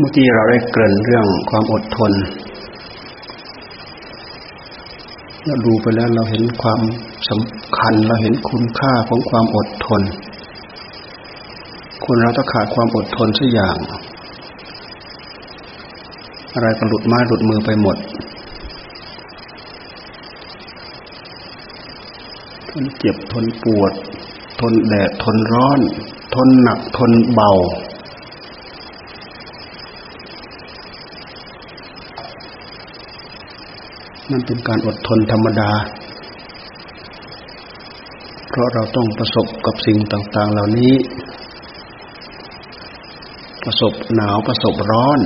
เมื่อกี้เราได้เกริ่นเรื่องความอดทน เราดูไปแล้วเราเห็นความสำคัญเราเห็นคุณค่าของความอดทน คนเราต้องขาดความอดทนสักอย่าง อะไรก็หลุดไม้หลุดมือไปหมดทนเจ็บทนปวด ทนแดดทนร้อน ทนหนักทนเบา มันเป็นการอดทนธรรมดา เพราะเราต้องประสบกับสิ่งต่าง ๆ เหล่านี้ ประสบหนาวประสบร้อน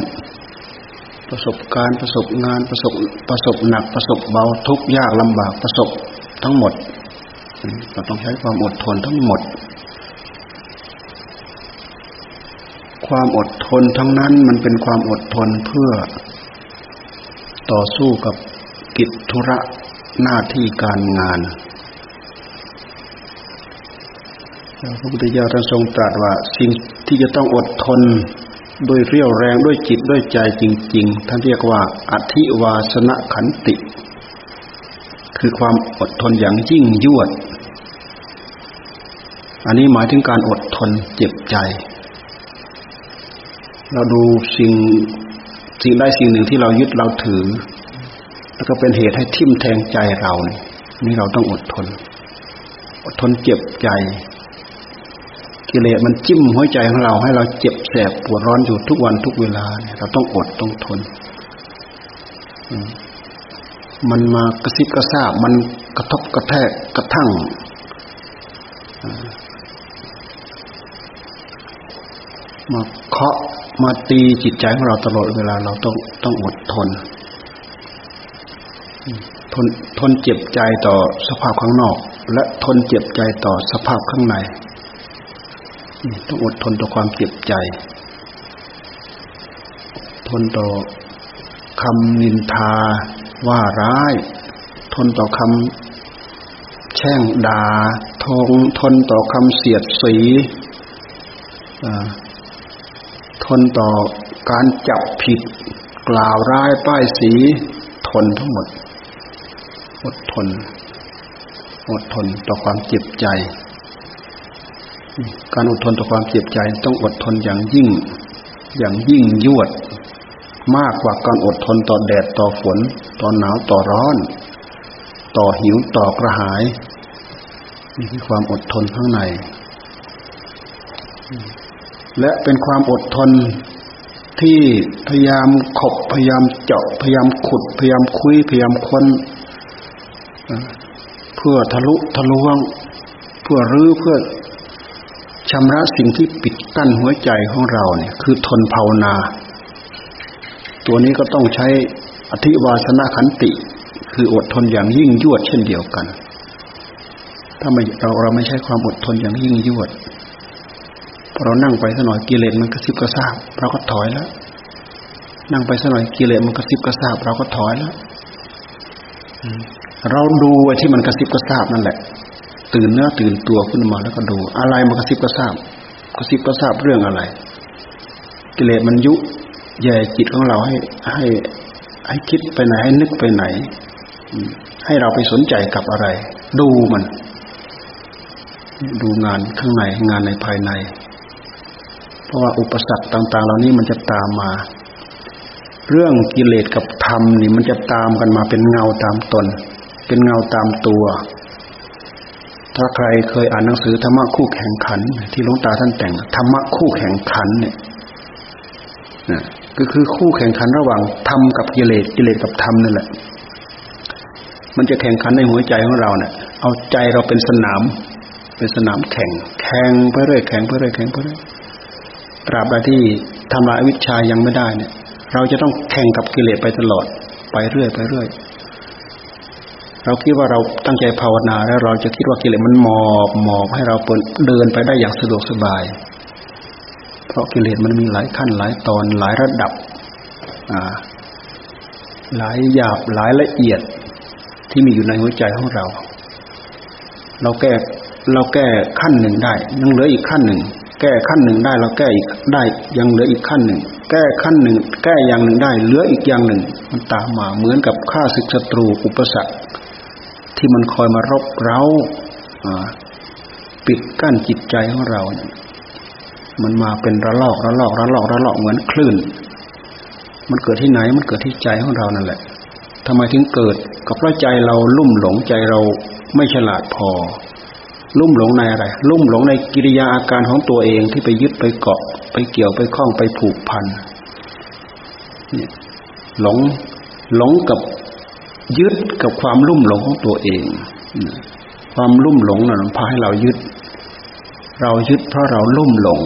ประสบการประสบงานประสบประสบหนักประสบเบาทุกยากลำบากประสบทั้งหมด เราต้องใช้ความอดทนทั้งหมด ความอดทนทั้งนั้นมันเป็นความอดทนเพื่อต่อสู้กับ กิจธุระหน้าที่การงานพระพุทธเจ้าท่านทรงตรัสว่า สิ่งที่จะต้องอดทนด้วยเรี่ยวแรงด้วยจิตด้วยใจจริง ๆ ท่านเรียกว่าอธิวาสนะขันติ คือความอดทนอย่างยิ่งยวด อันนี้หมายถึงการอดทนเจ็บใจ เราดูสิ่งสิ่งใดสิ่งหนึ่งที่เรายึดเราถือ แล้วก็เป็นเหตุให้ทิ่มแทงใจเราเนี่ยนี่เราต้องอดทน อดทนเจ็บใจ กิเลสมันจิ้มหัวใจของเราให้เราเจ็บแสบปวดร้อนอยู่ทุกวันทุกเวลาเนี่ยเราต้องอดต้องทนมันมากระซิบกระซาบมันกระทบกระแทกกระทั่งมาเคาะมาตีจิตใจของเราตลอดเวลาเราต้องต้องอดทน ทนทนเจ็บใจต่อสภาพข้างนอก และทนเจ็บใจต่อสภาพข้างในต้องอดทนต่อความเจ็บใจ ทนต่อคำนินทาว่าร้าย ทนต่อคำแช่งด่าทงทนต่อคำเสียดสีทนต่อการจับผิด กล่าวร้ายป้ายสี ทนทั้งหมด อดทน อดทนต่อความเจ็บใจ การอดทนต่อความเจ็บใจ ต้องอดทนอย่างยิ่ง อย่างยิ่งยวด มากกว่าการอดทนต่อแดดต่อฝน ต่อหนาวต่อร้อน ต่อหิวต่อกระหายนี่คือความอดทนข้างใน และเป็นความอดทนที่พยายามขบพยายามเจาะพยายามขุดพยายามคุยพยายามค้น เพื่อทะลุทะลวง เพื่อรื้อเพื่อชำระสิ่งที่ปิดกั้นหัวใจของเราเนี่ยคือทนภาวนา ตัวนี้ก็ต้องใช้อธิวาสนาขันติ คืออดทนอย่างยิ่งยวดเช่นเดียวกัน ถ้าไม่เราเราไม่ใช้ความอดทนอย่างยิ่งยวดพอเรานั่งไปสักหน่อยกิเลสมันกระซิบกระซาบเราก็ถอยแล้ว นั่งไปสักหน่อยกิเลสมันกระซิบกระซาบเราก็ถอยแล้ว เราดูไอ้ที่มันกระซิบกระซาบนั่นแหละ ตื่นเนื้อตื่นตัวขึ้นมาแล้วก็ดู อะไรมันกระซิบกระซาบกระซิบกระซาบเรื่องอะไร กิเลสมันยุแย่จิตของเราให้ให้ให้คิดไปไหนให้นึกไปไหน ให้เราไปสนใจกับอะไร ดูมัน ดูงานข้างในงานในภายใน เพราะว่าอุปสรรคต่าง ๆ เหล่านี้มันจะตามมา เรื่องกิเลสกับธรรมนี่มันจะตามกันมาเป็นเงาตามตน เป็นเงาตามตัว ถ้าใครเคยอ่านหนังสือธรรมะคู่แข่งขัน ที่หลวงตาท่านแต่งธรรมะคู่แข่งขันเนี่ยก็คือคู่แข่งขันระหว่างธรรมกับกิเลสกิเลสกับธรรมนั่นแหละ มันจะแข่งขันในหัวใจของเราเนี่ยเอาใจเราเป็นสนาม เป็นสนามแข่ง แข่งไปเรื่อยแข่งไปเรื่อยแข่งไปเรื่อยตราบใดที่ทำลายวิชายังไม่ได้เนี่ย เราจะต้องแข่งกับกิเลสไปตลอด ไปเรื่อยไปเรื่อย เราคิดว่าเราตั้งใจภาวนาแล้วเราจะคิดว่ากิเลสมันหมอบหมอบให้เราเดินไปได้อย่างสะดวกสบาย เพราะกิเลสมันมีหลายขั้นหลายตอนหลายระดับหลายหยาบหลายละเอียดที่มีอยู่ในหัวใจของเรา เราแก้เราแก้ขั้นหนึ่งได้ ยังเหลืออีกขั้นหนึ่ง แก้ขั้นหนึ่งได้ เราแก้อีกได้ ยังเหลืออีกขั้นหนึ่ง แก้ขั้นหนึ่ง แก้อย่างหนึ่งได้ เหลืออีกอย่างหนึ่ง มันตามมาเหมือนกับข้าศึกศัตรูอุปสรรค ที่มันคอยมารบเร้าปิดกั้นจิตใจของเรา มันมาเป็นระลอกระลอกระลอกระลอกเหมือนคลื่น มันเกิดที่ไหนมันเกิดที่ใจของเรานั่นแหละทำไมถึงเกิด ก็เพราะใจเราลุ่มหลงใจเราไม่ฉลาดพอ ลุ่มหลงในอะไร ลุ่มหลงในกิริยาอาการของตัวเองที่ไปยึดไปเกาะ ไปเกี่ยวไปคล้องไปผูกพันเนี่ยหลงหลงกับ ยึดกับความลุ่มหลงของตัวเองความลุ่มหลงนั้นพาให้เรายึด เรายึดเพราะเราลุ่มหลง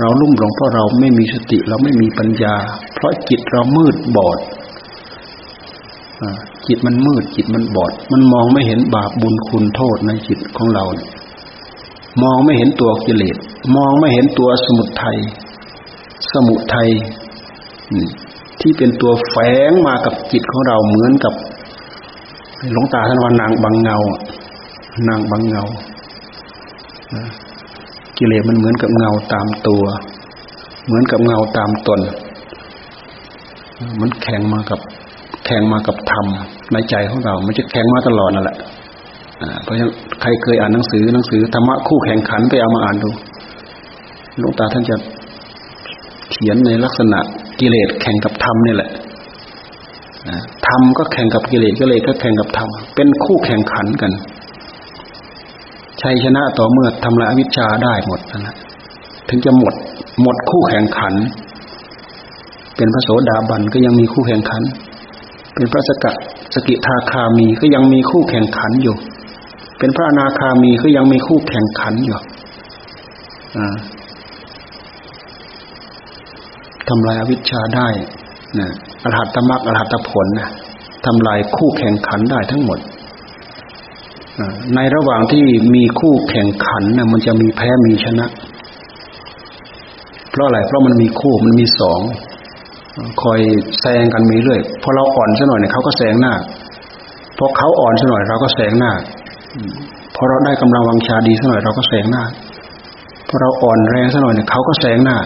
เราลุ่มหลงเพราะเราไม่มีสติ เราไม่มีปัญญา เพราะจิตเรามืดบอดจิตมันมืดจิตมันบอด มันมองไม่เห็นบาปบุญคุณโทษในจิตของเรา มองไม่เห็นตัวกิเลสมองไม่เห็นตัวสมุทัยสมุทัยที่เป็นตัวแฝงมากับจิตของเราเหมือนกับ หลวงตาท่านว่านางบางเงานางบางเงากิเลสมันเหมือนกับเงาตามตัว เหมือนกับเงาตามตน มันแข่งมากับแข่งมากับธรรมในใจของเรา มันจะแข่งมาตลอดนั่นแหละเพราะฉะนั้นใครเคยอ่านหนังสือหนังสือธรรมะคู่แข่งขันไปเอามาอ่านดูหลวงตาท่านจะเขียนในลักษณะกิเลสแข่งกับธรรมนี่แหละ ธรรมก็แข่งกับกิเลสกิเลสก็แข่งกับธรรมเป็นคู่แข่งขันกัน ชัยชนะต่อเมื่อทำลายอวิชชาได้หมดนะถึงจะหมด หมดคู่แข่งขัน เป็นพระโสดาบันก็ยังมีคู่แข่งขัน เป็นพระสกสกิทาคามีก็ยังมีคู่แข่งขันอยู่ เป็นพระอนาคามีก็ยังมีคู่แข่งขันอยู่ทำลายอวิชชาได้ นะอรหัตมรรคอรหัตผลนะทำลายคู่แข่งขันได้ทั้งหมด ในระหว่างที่มีคู่แข่งขันนะมันจะมีแพ้มีชนะ เพราะอะไร เพราะมันมีคู่มันมีสองคอยแซงกันมีเรื่อยพอเราอ่อนซะหน่อยเนี่ยเขาก็แซงหน้าพอเขาอ่อนซะหน่อยเราก็แซงหน้าพอเราได้กำลังวังชาดีซะหน่อยเราก็แซงหน้าพอเราอ่อนแรงซะหน่อยเนี่ยเขาก็แซงหน้า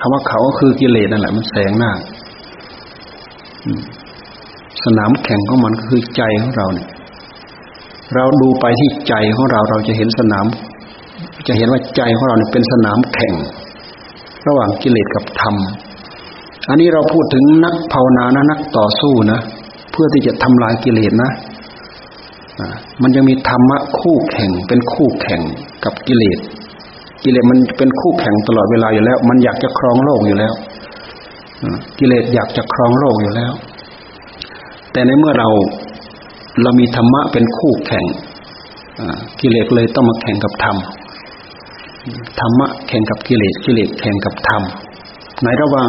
คำว่าเขาก็คือกิเลสนั่นแหละ มันแซงหน้าสนามแข่งของมันก็คือใจของเราเนี่ย เราดูไปที่ใจของเราเราจะเห็นสนาม จะเห็นว่าใจของเราเนี่ยเป็นสนามแข่ง ระหว่างกิเลสกับธรรม อันนี้เราพูดถึงนักภาวนานะนักต่อสู้นะเพื่อที่จะทำลายกิเลสนะมันยังมีธรรมะคู่แข่งเป็นคู่แข่งกับกิเลส กิเลสมันเป็นคู่แข่งตลอดเวลาอยู่แล้ว มันอยากจะครองโลกอยู่แล้วกิเลสอยากจะครองโลกอยู่แล้ว แต่ในเมื่อเราเรามีธรรมะเป็นคู่แข่งกิเลสเลยต้องมาแข่งกับธรรมธรรมะแข่งกับกิเลสกิเลสแข่งกับธรรมในระหว่าง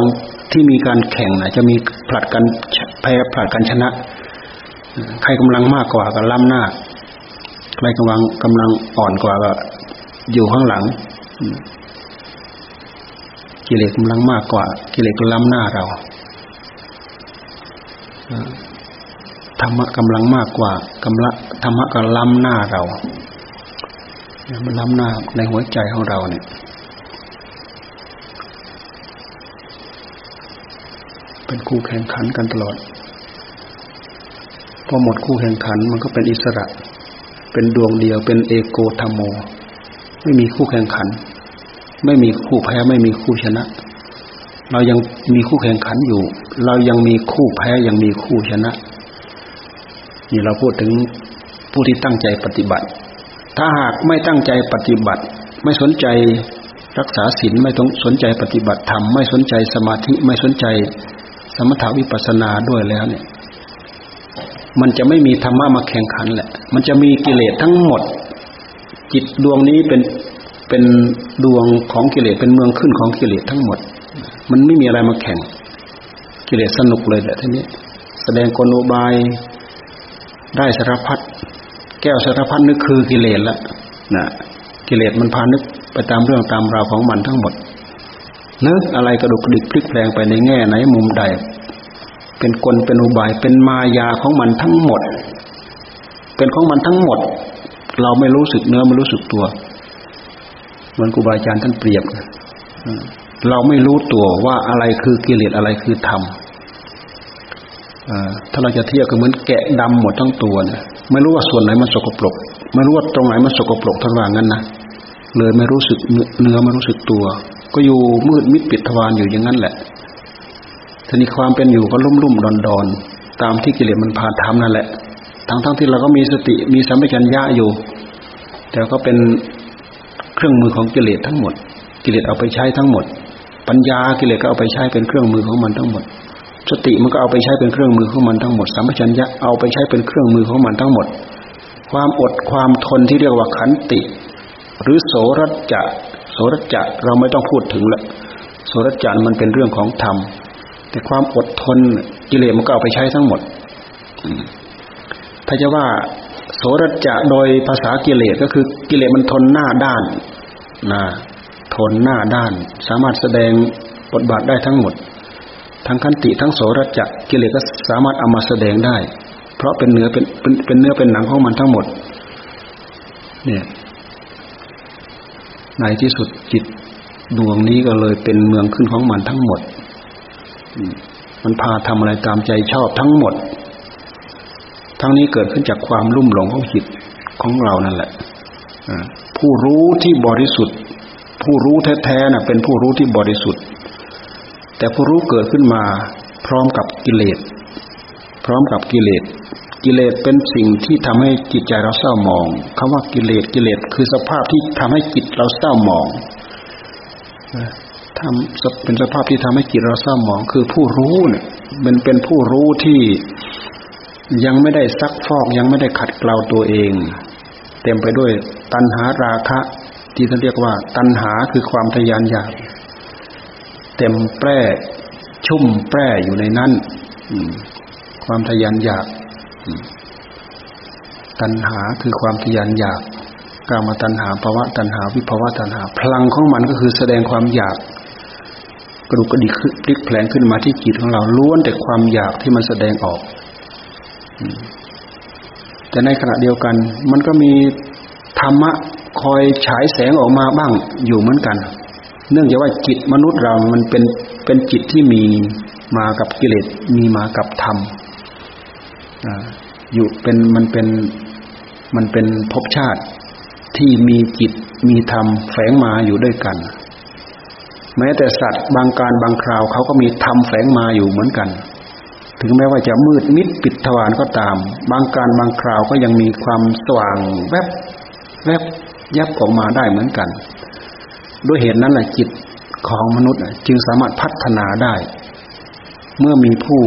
ที่มีการแข่งนะจะมีผลัดกันแพ้ผลัดกันชนะ ใครกำลังมากกว่าก็ล้ำหน้า ใครกำลังกำลังอ่อนกว่าก็อยู่ข้างหลัง กิเลสกำลังมากกว่า กิเลสก็ล้ำหน้าเราธรรมะกำลังมากกว่ากำลังธรรมะก็ล้ำหน้าเราเนี่ยมันล้ำหน้าในหัวใจของเราเนี่ยเป็นคู่แข่งขันกันตลอด พอหมดคู่แข่งขันมันก็เป็นอิสระ เป็นดวงเดียว เป็นเอโกธรรมโม ไม่มีคู่แข่งขัน ไม่มีคู่แพ้ไม่มีคู่ชนะ เรายังมีคู่แข่งขันอยู่ เรายังมีคู่แพ้ยังมีคู่ชนะ นี่เราพูดถึงผู้ที่ตั้งใจปฏิบัติ ถ้าหากไม่ตั้งใจปฏิบัติ ไม่สนใจรักษาศีลไม่ต้องสนใจปฏิบัติธรรมไม่สนใจสมาธิไม่สนใจสมถาวิปัสสนาด้วยแล้วเนี่ย มันจะไม่มีธรรมะมาแข่งขันแหละ มันจะมีกิเลสทั้งหมด จิตดวงนี้เป็น เป็นดวงของกิเลสเป็นเมืองขึ้นของกิเลสทั้งหมด มันไม่มีอะไรมาแข่ง กิเลสสนุกเลยแหละทีนี้ แสดงกลอุบายได้สารพัดแก้วสารพัดนึกคือกิเลสละนะกิเลสมันพานึกไปตามเรื่องตามราวของมันทั้งหมดนึกอะไรกระดุกกระดิกพลิกแปลงไปในแง่ไหนมุมใด เป็นกลเป็นอุบายเป็นมายาของมันทั้งหมด เป็นของมันทั้งหมด เราไม่รู้สึกเนื้อไม่รู้สึกตัว เหมือนครูบาอาจารย์ท่านเปรียบเราไม่รู้ตัวว่าอะไรคือกิเลสอะไรคือธรรมถ้าเราจะเทียบก็เหมือนแกะดำหมดทั้งตัวเนี่ยไม่รู้ว่าส่วนไหนมันสกปรก ไม่รู้ว่าตรงไหนมันสกปรกทั้งว่างั้นนะเลยไม่รู้สึกเนื้อไม่รู้สึกตัว ก็อยู่มืดมิดปิดทวารอยู่อย่างนั้นแหละทีนี้ความเป็นอยู่ก็ลุ่มลุ่มดอนดอนตามที่กิเลสมันพาทำนั่นแหละ ทั้งทั้งที่เราก็มีสติมีสัมปชัญญะอยู่ แต่ก็เป็น เครื่องมือของกิเลสทั้งหมด กิเลสเอาไปใช้ทั้งหมด ปัญญากิเลสก็เอาไปใช้เป็นเครื่องมือของมันทั้งหมด สติมันก็เอาไปใช้เป็นเครื่องมือของมันทั้งหมดสัมปชัญญะเอาไปใช้เป็นเครื่องมือของมันทั้งหมด ความอดความทนที่เรียกว่าขันติ หรือโสรจะโสรจะเราไม่ต้องพูดถึงละโสรจะมันเป็นเรื่องของธรรมแต่ความอดทนกิเลสมันก็เอาไปใช้ทั้งหมดถ้าจะว่า โสรจะโดยภาษากิเลสก็คือกิเลสมันทนหน้าด้านนะทนหน้าด้าน สามารถแสดงบทบาทได้ทั้งหมด ทั้งขันติทั้งโสรจะกิเลสก็สามารถเอามาแสดงได้ เพราะเป็นเนื้อเป็นเป็นเป็นเนื้อเป็นหนังของมันทั้งหมด เนี่ยในที่สุดจิตดวงนี้ก็เลยเป็นเมืองขึ้นของมันทั้งหมด มันพาทำอะไรตามใจชอบทั้งหมด ทั้งนี้เกิดขึ้นจากความลุ่มหลงของจิตของเรานั่นแหละผู้รู้ที่บริสุทธิ์ ผู้รู้แท้ๆน่ะเป็นผู้รู้ที่บริสุทธิ์ แต่ผู้รู้เกิดขึ้นมา พร้อมกับกิเลส พร้อมกับกิเลส กิเลสเป็นสิ่งที่ทำให้จิตใจเราเศร้าหมองคำว่ากิเลสกิเลสคือสภาพที่ทำให้จิตเราเศร้าหมองทำเป็นสภาพที่ทำให้จิตเราเศร้าหมอง คือผู้รู้เนี่ยมันเป็นผู้รู้ที่ ยังไม่ได้ซักฟอกยังไม่ได้ขัดเกลาตัวเอง เต็มไปด้วยตัณหาราคะ ที่ท่านเรียกว่า ตัณหาคือความทยานอยากเต็มแปร่ชุ่มแปร่อยู่ในนั้นความทยานอยากตัณหาคือความทยานอยากกามาตัณหาภาวะตัณหาวิภาวะตัณหา พลังของมันก็คือแสดงความอยาก กระดูกกระดิกพลิกแผลงขึ้นมาที่จิตของเราล้วนแต่ความอยากที่มันแสดงออก แต่ในขณะเดียวกัน มันก็มีธรรมะคอยฉายแสงออกมาบ้างอยู่เหมือนกัน เนื่องจากว่าจิตมนุษย์เรามันเป็นเป็นจิตที่มีมากับกิเลสมีมากับธรรมอยู่เป็นมันเป็นมันเป็นภพชาติที่มีจิตมีธรรมแฝงมาอยู่ด้วยกัน แม้แต่สัตว์บางการบางคราวเขาก็มีธรรมแฝงมาอยู่เหมือนกัน ถึงแม้ว่าจะมืดมิดปิดทวารก็ตาม บางการบางคราวก็ยังมีความสว่างแวบแวบยับออกมาได้เหมือนกัน ด้วยเหตุนั้นแหละจิตของมนุษย์จึงสามารถพัฒนาได้ เมื่อมีผู้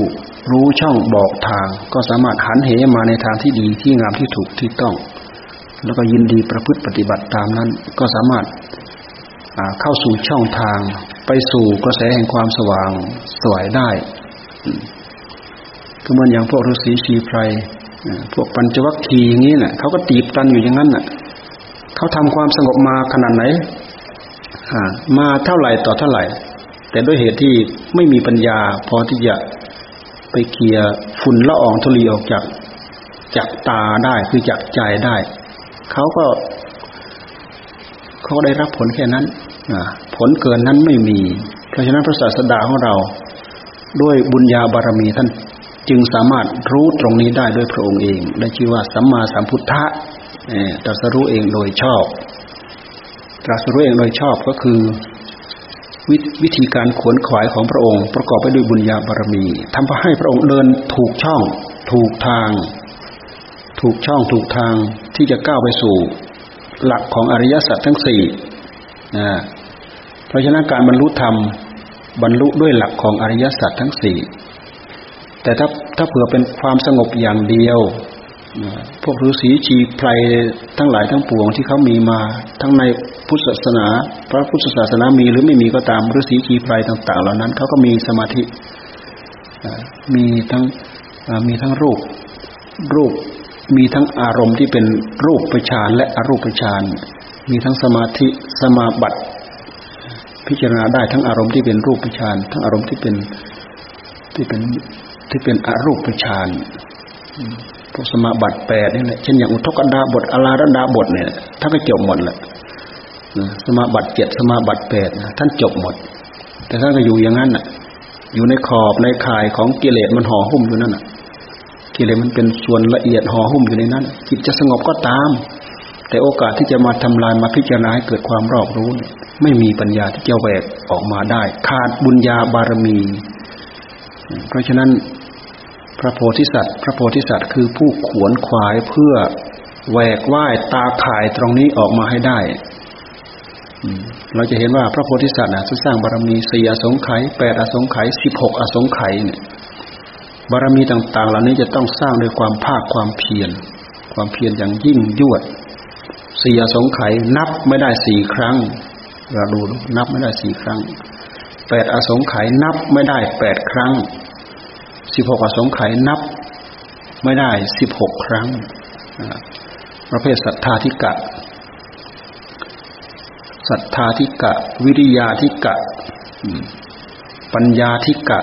รู้ช่องบอกทาง ก็สามารถหันเหมาในทางที่ดีที่งามที่ถูกที่ต้อง แล้วก็ยินดีประพฤติปฏิบัติตามนั้น ก็สามารถเข้าสู่ช่องทาง ไปสู่กระแสแห่งความสว่างสวยได้ ก็เหมือนอย่างพวกฤาษีชีไพรพวกปัญจวัคคีย์อย่างนี้เนะ่ะเขาก็ตีบกันอยู่อย่างนั้นน่ะเขาทำความสงบมาขนาดไหนมาเท่าไหร่ต่อเท่าไหร่ แต่ด้วยเหตุที่ไม่มีปัญญา พอที่จะไปเคลียฝุ่นละอองธุลีออกจากจากตาได้คือจากใจได้เขาก็เขาได้รับผลแค่นั้นผลเกินนั้นไม่มี เพราะฉะนั้นพระศาสดาของเรา ด้วยบุญญาบารมีท่าน จึงสามารถรู้ตรงนี้ได้ด้วยพระองค์เองได้ชื่อว่าสัมมาสัมพุทธะตรัสรู้เองโดยชอบ ตรัสรู้เองโดยชอบก็คือววิธีการขวนขวายของพระองค์ ประกอบไปด้วยบุญญาบารมีทำให้พระองค์เดินถูกช่อง ถูกทาง ถูกช่องถูกทางที่จะก้าวไปสู่ หลักของอริยสัจทั้งสี่นะเพราะฉะนั้นการบรรลุธรรมบรรลุด้วยหลักของอริยสัจทั้งสี่ แต่ถ้าถ้าเผื่อเป็นความสงบอย่างเดียวพวกฤาษีชีไพรทั้งหลายทั้งปวงที่เขามีมา ทั้งในพุทธศาสนา พระพุทธศาสนามีหรือไม่มีก็ตามฤาษีชีไพรต่าง ๆ เหล่านั้นเขาก็มีสมาธิมีทั้งมีทั้งรูปรูปมีทั้งอารมณ์ที่เป็นรูปประชานและอรูปประชานมีทั้งสมาธิสมาบัติ พิจารณาได้ทั้งอารมณ์ที่เป็นรูปประชานทั้งอารมณ์ที่เป็นที่เป็น ที่เป็นอรูปประชานพวกสมาบัติแปดนี่แหละเช่นอย่างอุทกดาบทอลาระดาบทเนี่ยท่านก็จบหมดแหละสมาบัติเจ็ดสมาบัติแปดท่านจบหมด แต่ท่านก็อยู่อย่างนั้นน่ะ อยู่ในขอบในข่ายของกิเลสมันห่อหุ้มอยู่นั่นน่ะ กิเลสมันเป็นส่วนละเอียดห่อหุ้มอยู่ในนั้นจิตจะสงบก็ตาม แต่โอกาสที่จะมาทำลายมาพิจารณาให้เกิดความรอบรู้ไม่มีปัญญาที่จะแหวกออกมาได้ ขาดบุญญาบารมี เพราะฉะนั้น พระโพธิสัตว์ พระโพธิสัตว์คือผู้ขวนขวายเพื่อแหวกว่ายตาข่ายตรงนี้ออกมาให้ได้เราจะเห็นว่าพระโพธิสัตว์นะสร้างบารมีสี่อสงไขยแปดอสงไขยสิบหกอสงไขยเนี่ยบารมีต่าง ๆ เหล่านี้จะต้องสร้างด้วยความภาคความเพียรความเพียรอย่างยิ่งยวดสี่อสงไขยนับไม่ได้สี่ครั้งเราดูนับไม่ได้สี่ครั้งแปดอสงไขยนับไม่ได้แปดครั้ง สิบหกอสงไขยนับ ไม่ได้สิบหกครั้งประเภทศรัทธาธิกะศรัทธาธิกะ วิริยาธิกะ ปัญญาธิกะ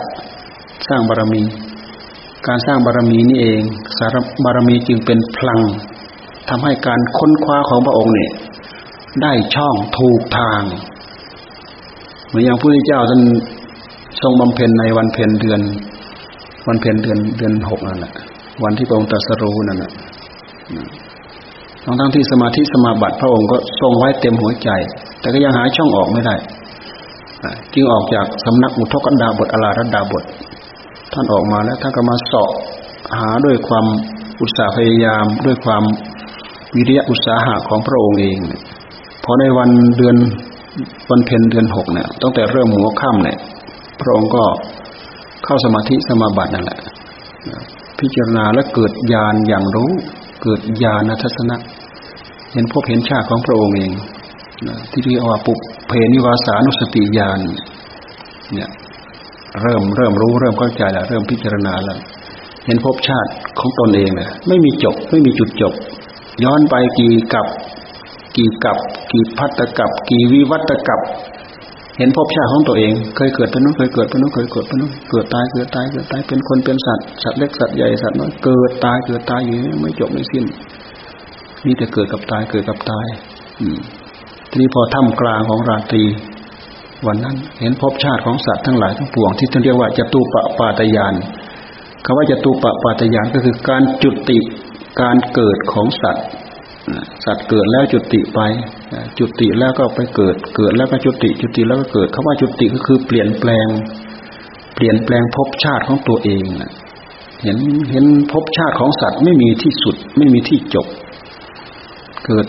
สร้างบารมี การสร้างบารมีนี่เอง สารบารมีจึงเป็นพลังทำให้การค้นคว้าของพระองค์เนี่ยได้ช่องถูกทาง เหมือนอย่างพระพุทธเจ้าท่านทรงบำเพ็ญในวันเพ็ญเดือน วันเพ็ญเดือนเดือนหกนั่นแหละวันที่พระองค์ตรัสรู้นั่นแหละทั้งทั้งที่สมาธิสมาบัติพระองค์ก็ทรงไว้เต็มหัวใจ แต่ก็ยังหาช่องออกไม่ได้จึงออกจากสำนักอุทกันดาบทอลารัดดาบท ท่านออกมาแล้วท่านก็มาสาะหาด้วยความอุตสาห์พยายามด้วยความวิริยะอุตสาหะของพระองค์เองพอในวันเดือนวันเพ็ญเดือนหกเนี่ยตั้งแต่เริ่มหัวค่ำเนี่ย พระองค์ก็ เข้าสมาธิสมาบัตินั่นแหละพิจารณาและเกิดญาณอย่างรู้ เกิดญาณทัศนะ เห็นพบเห็นชาติของพระองค์เองที่เรียกว่าปุเพนิวาสานุสติญาณเนี่ยเริ่มเริ่มรู้เริ่มเข้าใจแล้วเริ่มพิจารณาแล้วเห็นพบชาติของตนเองเนี่ยไม่มีจบ ไม่มีจุดจบ ย้อนไปกี่กับ กี่กับ กี่พัตกับ กี่วิวัตกับ เห็นภพชาติของตัวเอง เคยเกิดเป็นนู้นเคยเกิดเป็นนู้นเคยเกิดเป็นนู้นเกิดตายเกิดตายเกิดตายเป็นคนเป็นสัตว์สัตว์เล็กสัตว์ใหญ่สัตว์น้อยเกิดตายเกิดตายอยู่ไม่จบไม่สิ้นมีแต่เกิดกับตายเกิดกับตาย อืมทีนี้พอท่ามกลางของราตรี วันนั้น เห็นภพชาติของสัตว์ทั้งหลายทั้งปวงที่ท่านเรียกว่าจตุปปาตยานคำว่าจตุปปาตยานก็คือการจุติการเกิดของสัตว์ สัตว์เกิดแล้วจุติไป จุติแล้วก็ไปเกิด เกิดแล้วก็จุติ จุติแล้วก็เกิดคำว่าจุติก็คือเปลี่ยนแปลง เปลี่ยนแปลงภพชาติของตัวเองเห็นเห็นภพชาติของสัตว์ไม่มีที่สุด ไม่มีที่จบ เกิด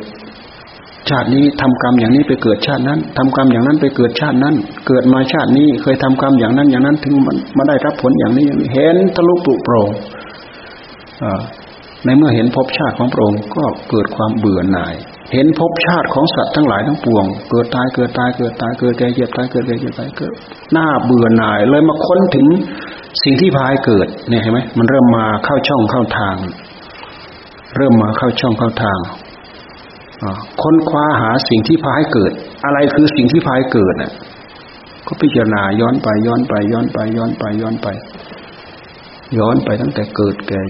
ชาตินี้ทำกรรมอย่างนี้ไปเกิดชาตินั้นทำกรรมอย่างนั้นไปเกิดชาตินั้น เกิดมาชาตินี้เคยทำกรรมอย่างนั้นอย่างนั้นถึงมันมาได้รับผลอย่างนี้เห็นทะลุปลุกโปร่ง ในเมื่อเห็นภพชาติของพระองค์ก็เกิดความเบื่อหน่าย เห็นภพชาติของสัตว์ทั้งหลายทั้งปวง เกิดตายเกิดตายเกิดตายเกิดแก่เจ็บตายเกิดแก่เจ็บตายเกิดหน้าเบื่อหน่าย เลยมาค้นถึงสิ่งที่พายเกิดเนี่ยเห็นไหมมันเริ่มมาเข้าช่องเข้าทาง เริ่มมาเข้าช่องเข้าทางค้นคว้าหาสิ่งที่พาให้เกิด อะไรคือสิ่งที่พาให้เกิดน่ะก็พิจารณาย้อนไปย้อนไปย้อนไปย้อนไปย้อนไป ย้อนไปตั้งแต่เกิดแก่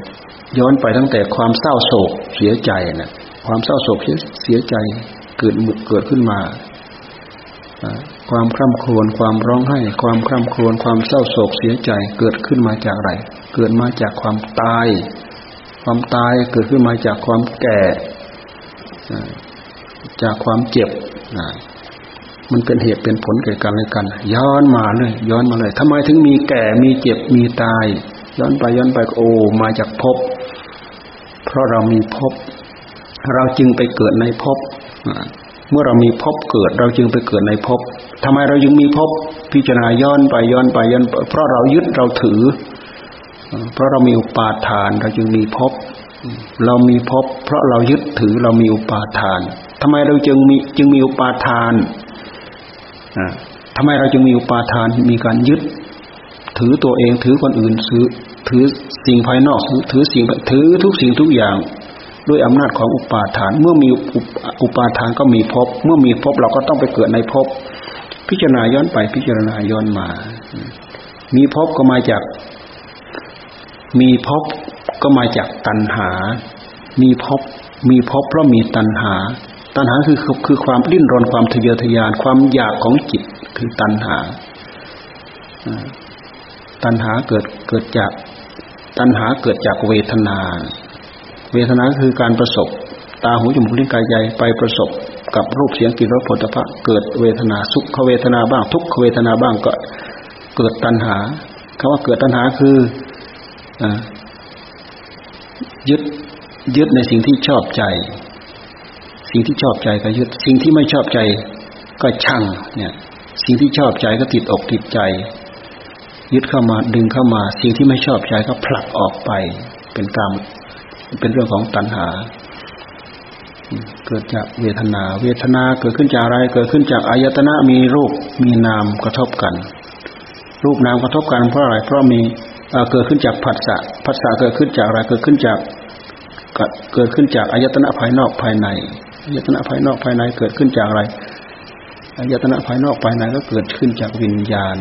ย้อนไปตั้งแต่ความเศร้าโศกเสียใจน่ะความเศร้าโศกเสียใจเกิดเกิดขึ้นมาความคร่ำครวญความร้องไห้ ความคร่ำครวญความเศร้าโศกเสียใจเกิดขึ้นมาจากอะไร เกิดมาจากความตาย ความตายเกิดขึ้นมาจากความแก่ จากความเจ็บมันเป็นเหตุเป็นผลแก่กันและกัน ย้อนมาเลยย้อนมาเลยทำไมถึงมีแก่มีเจ็บมีตาย ย้อนไปย้อนไปโอ้มาจากภพ เพราะเรามีภพเราจึงไปเกิดในภพเมื่อเรามีภพเกิด เราจึงไปเกิดในภพทำไมเราจึงมีภพพิจารณาย้อนไปย้อนไปย้อนเพราะเรายึดเราถือ เพราะเรามีอุปาทาน เราจึงมีภพเรามีภพเพราะเรายึดถือเรามีอุปาทานทำไมเราจึงมีจึงมีอุปาทานทำไมเราจึงมีอุปาทานมีการยึด ถือตัวเองถือคนอื่นถือ ถือสิ่งภายนอก ถือสิ่งถือทุกสิ่งทุกอย่าง ด้วยอำนาจของอุปาทาน เมื่อมีอุปาทานก็มีภพเมื่อมีภพเราก็ต้องไปเกิดในภพพิจารณาย้อนไปพิจารณาย้อนมา มีภพก็มาจาก มีภพก็มาจากตัณหา มีภพมีภพเพราะมีตัณหา ตัณหาคือคือความดิ้นรนความทะเยอทะยานความอยากของจิตคือตัณหาตัณหาเกิดเกิดจาก ตัณหาเกิดจากเวทนา เวทนาคือการประสบ ตาหูจมูกลิ้นกายใจไปประสบ กับรูปเสียงกลิ่นรสผลิตภัณฑ์เกิดเวทนาสุขเวทนาบ้าง ทุกขเวทนาบ้างก็เกิดตัณหาคำว่าเกิดตัณหาคืออยึดยึดในสิ่งที่ชอบใจ สิ่งที่ชอบใจก็ยึด สิ่งที่ไม่ชอบใจก็ช่างเนี่ย สิ่งที่ชอบใจก็ติดอกติดใจ ยึดเข้ามาดึงเข้ามา สิ่งที่ไม่ชอบใจก็ผลักออกไป เป็นกรรมเป็นเรื่องของตัณหา เกิดจากเวทนา เวทนาเกิดขึ้นจากอะไร เกิดขึ้นจากอายตนะมีรูปมีนามกระทบกัน รูปนามกระทบกันเพราะอะไร เพราะมีเกิดขึ้นจากผัสสะผัสสะเกิดขึ้นจากอะไรเกิดขึ้นจากเกิดขึ้นจากอายตนะภายนอกภายในอายตนะภายนอกภายในเกิดขึ้นจากอะไรอายตนะภายนอกภายในก็เกิดขึ้นจากวิญญาณ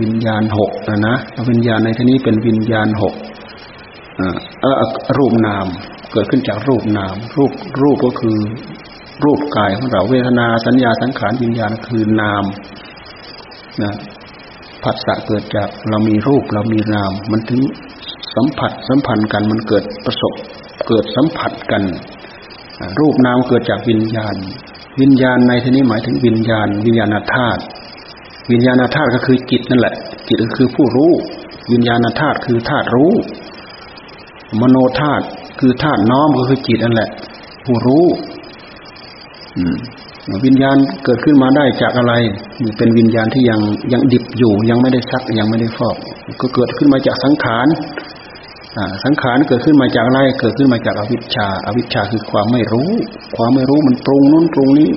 วิญญาณหกนะนะวิญญาณในที่นี้เป็นวิญญาณหกรูปนาม เกิดขึ้นจากรูปนาม รูปรูปก็คือรูปกายของเราเวทนาสัญญาสังขารวิญญาณคือนามนะผัสสะเกิดจากเรามีรูปเรามีนาม มันถึงสัมผัสสัมพันธ์กันมันเกิดประสบ เกิดสัมผัสกัน รูปนามเกิดจากวิญญาณ วิญญาณในที่นี้หมายถึงวิญญาณ วิญญาณธาตุ วิญญาณธาตุก็คือจิตนั่นแหละ จิตก็คือผู้รู้ วิญญาณธาตุคือธาตุรู้ มโนธาตุคือธาตุน้อมก็คือจิตนั่นแหละ ผู้รู้วิญญาณเกิดขึ้นมาได้จากอะไร เป็นวิญญาณที่ยังยังดิบอยู่ ยังไม่ได้ซักยังไม่ได้ฟอก ก็เกิดขึ้นมาจากสังขารสังขารเกิดขึ้นมาจากอะไร เกิดขึ้นมาจากอวิชชา อวิชชาคือความไม่รู้ ความไม่รู้มันปรุงนู้นปรุงนี้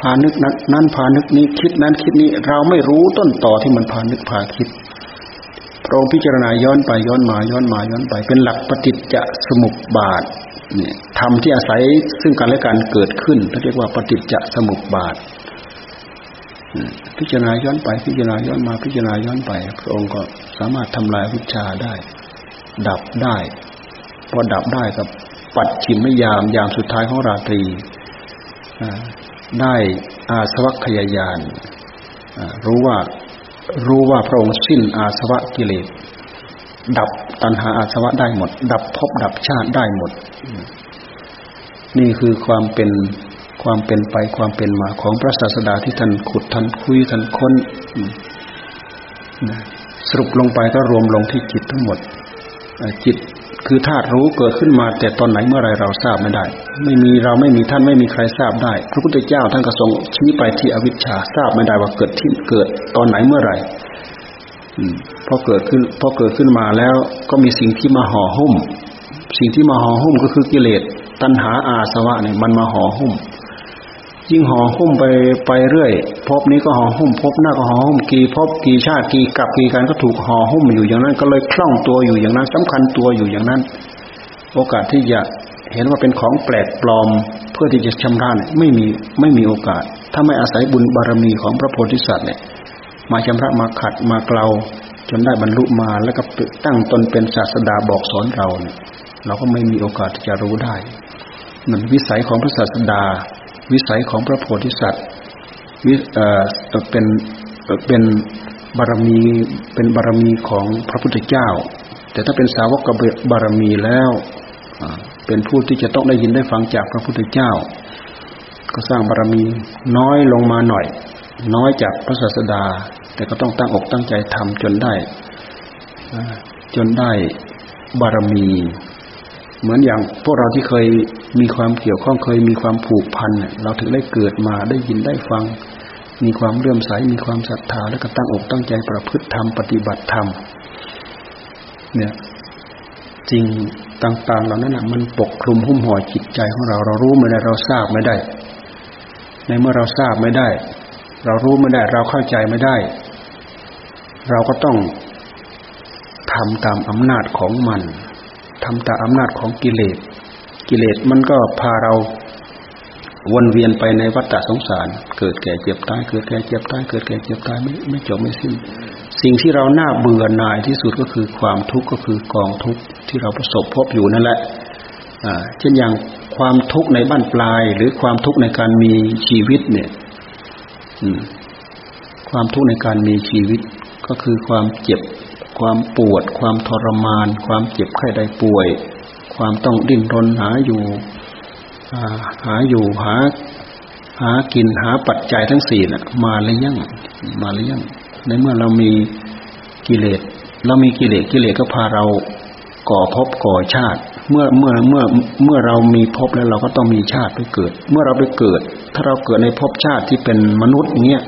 พานึกนั้นพานึกนี้คิดนั้นคิดนี้เราไม่รู้ต้นต่อที่มันพานึกพาคิดพระองค์พิจารณาย้อนไปย้อนมาย้อนมาย้อนไป เป็นหลักปฏิจจสมุปบาทเนี่ยธรรมที่อาศัยซึ่งกันและกันเกิดขึ้นเรียกว่าปฏิจจสมุปบาทพิจารณาย้อนไปพิจารณาย้อนมาพิจารณาย้อนไป พระองค์ก็สามารถทำลายวิชาได้ ดับได้พอดับได้กับปัดฉิมไม่ยามยามสุดท้ายของราตรี ได้อาสวัคยายานรู้ว่ารู้ว่าพระองค์สิ้นอาสวะกิเลสดับตัณหาอาสวะได้หมด ดับภพดับชาติได้หมด นี่คือความเป็นความเป็นไปความเป็นมาของพระศาสดาที่ท่านขุดท่านคุยท่านค้นสรุปลงไปก็รวมลงที่จิตทั้งหมดจิต คือธาตุรู้เกิดขึ้นมาแต่ตอนไหนเมื่อไรเราทราบไม่ได้ ไม่มีเราไม่มีท่านไม่มีใครทราบได้ พระพุทธเจ้าท่านก็ทรงชี้ไปที่อวิชชาทราบไม่ได้ว่าเกิดที่เกิดตอนไหนเมื่อไรพอเกิดขึ้นพอเกิดขึ้นมาแล้วก็มีสิ่งที่มาห่อหุ้ม สิ่งที่มาห่อหุ้มก็คือกิเลสตัณหาอาสวะเนี่ยมันมาห่อหุ้ม ยิ่งห่อหุ้มไปไปเรื่อยพบนี้ก็ห่อหุ้มพบหน้าก็ห่อหุ้มกี่พบกี่ชาติกี่กับกี่การก็ถูกห่อหุ้มอยู่อย่างนั้น ก็เลยคล่องตัวอยู่อย่างนั้นสำคัญตัวอยู่อย่างนั้น โอกาสที่จะเห็นว่าเป็นของแปลกปลอมเพื่อที่จะชำระไม่มีไม่มีโอกาส ถ้าไม่อาศัยบุญบารมีของพระโพธิสัตว์เนี่ย มาชำระมาขัดมาเกลาจนได้บรรลุมาแล้วก็ตั้งตนเป็นศาสดาบอกสอนเราเนี่ยเราก็ไม่มีโอกาสที่จะรู้ได้มันวิสัยของพระศาสดา วิสัยของพระโพธิสัตว์วิเออเป็นเป็นบารมีเป็นบารมีของพระพุทธเจ้า แต่ถ้าเป็นสาวกบารมีแล้วเป็นผู้ที่จะต้องได้ยินได้ฟังจากพระพุทธเจ้า ก็สร้างบารมีน้อยลงมาหน่อย น้อยจากพระศาสดา แต่ก็ต้องตั้งอกตั้งใจทำจนได้จนได้บารมี เหมือนอย่างพวกเราที่เคยมีความเกี่ยวข้องเคยมีความผูกพันเราถึงได้เกิดมาได้ยินได้ฟัง มีความเลื่อมใสมีความศรัทธาแล้วก็ตั้งอกตั้งใจประพฤติธรรมปฏิบัติธรรมเนี่ยจริงต่างๆเหล่านั้นนะมันปกคลุมหุ้มห่อจิตใจของเรา เรารู้ไม่ได้เราทราบไม่ได้ ในเมื่อเราทราบไม่ได้ เรารู้ไม่ได้ เราเข้าใจไม่ได้ เราก็ต้องทำตามอำนาจของมัน ทำตามอำนาจของกิเลส กิเลสมันก็พาเราวนเวียนไปในวัฏสงสาร เกิดแก่เจ็บตาย เกิดแก่เจ็บตาย เกิดแก่เจ็บตายไม่ไม่จบไม่สิ้น สิ่งที่เราหน้าเบื่อหน่ายที่สุดก็คือความทุกข์ก็คือกองทุกข์ที่เราประสบพบอยู่นั่นแหละเช่นอย่างความทุกข์ในบ้านปลาย หรือความทุกข์ในการมีชีวิตเนี่ยความทุกข์ในการมีชีวิตก็คือความเจ็บ ความปวด ความทรมาน ความเจ็บไข้ได้ป่วย ความต้องดิ้นรนหาอยู่หาอยู่หา หากินหาปัจจัยทั้งสี่น่ะ มาหรือยังมาหรือยังในเมื่อเรามีกิเลสเรามีกิเลสกิเลสก็พาเราก่อภพก่อชาติ เมื่อเมื่อเมื่อเมื่อเรามีภพแล้วเราก็ต้องมีชาติไปเกิด เมื่อเราไปเกิด ถ้าเราเกิดในภพชาติที่เป็นมนุษย์เนี้ย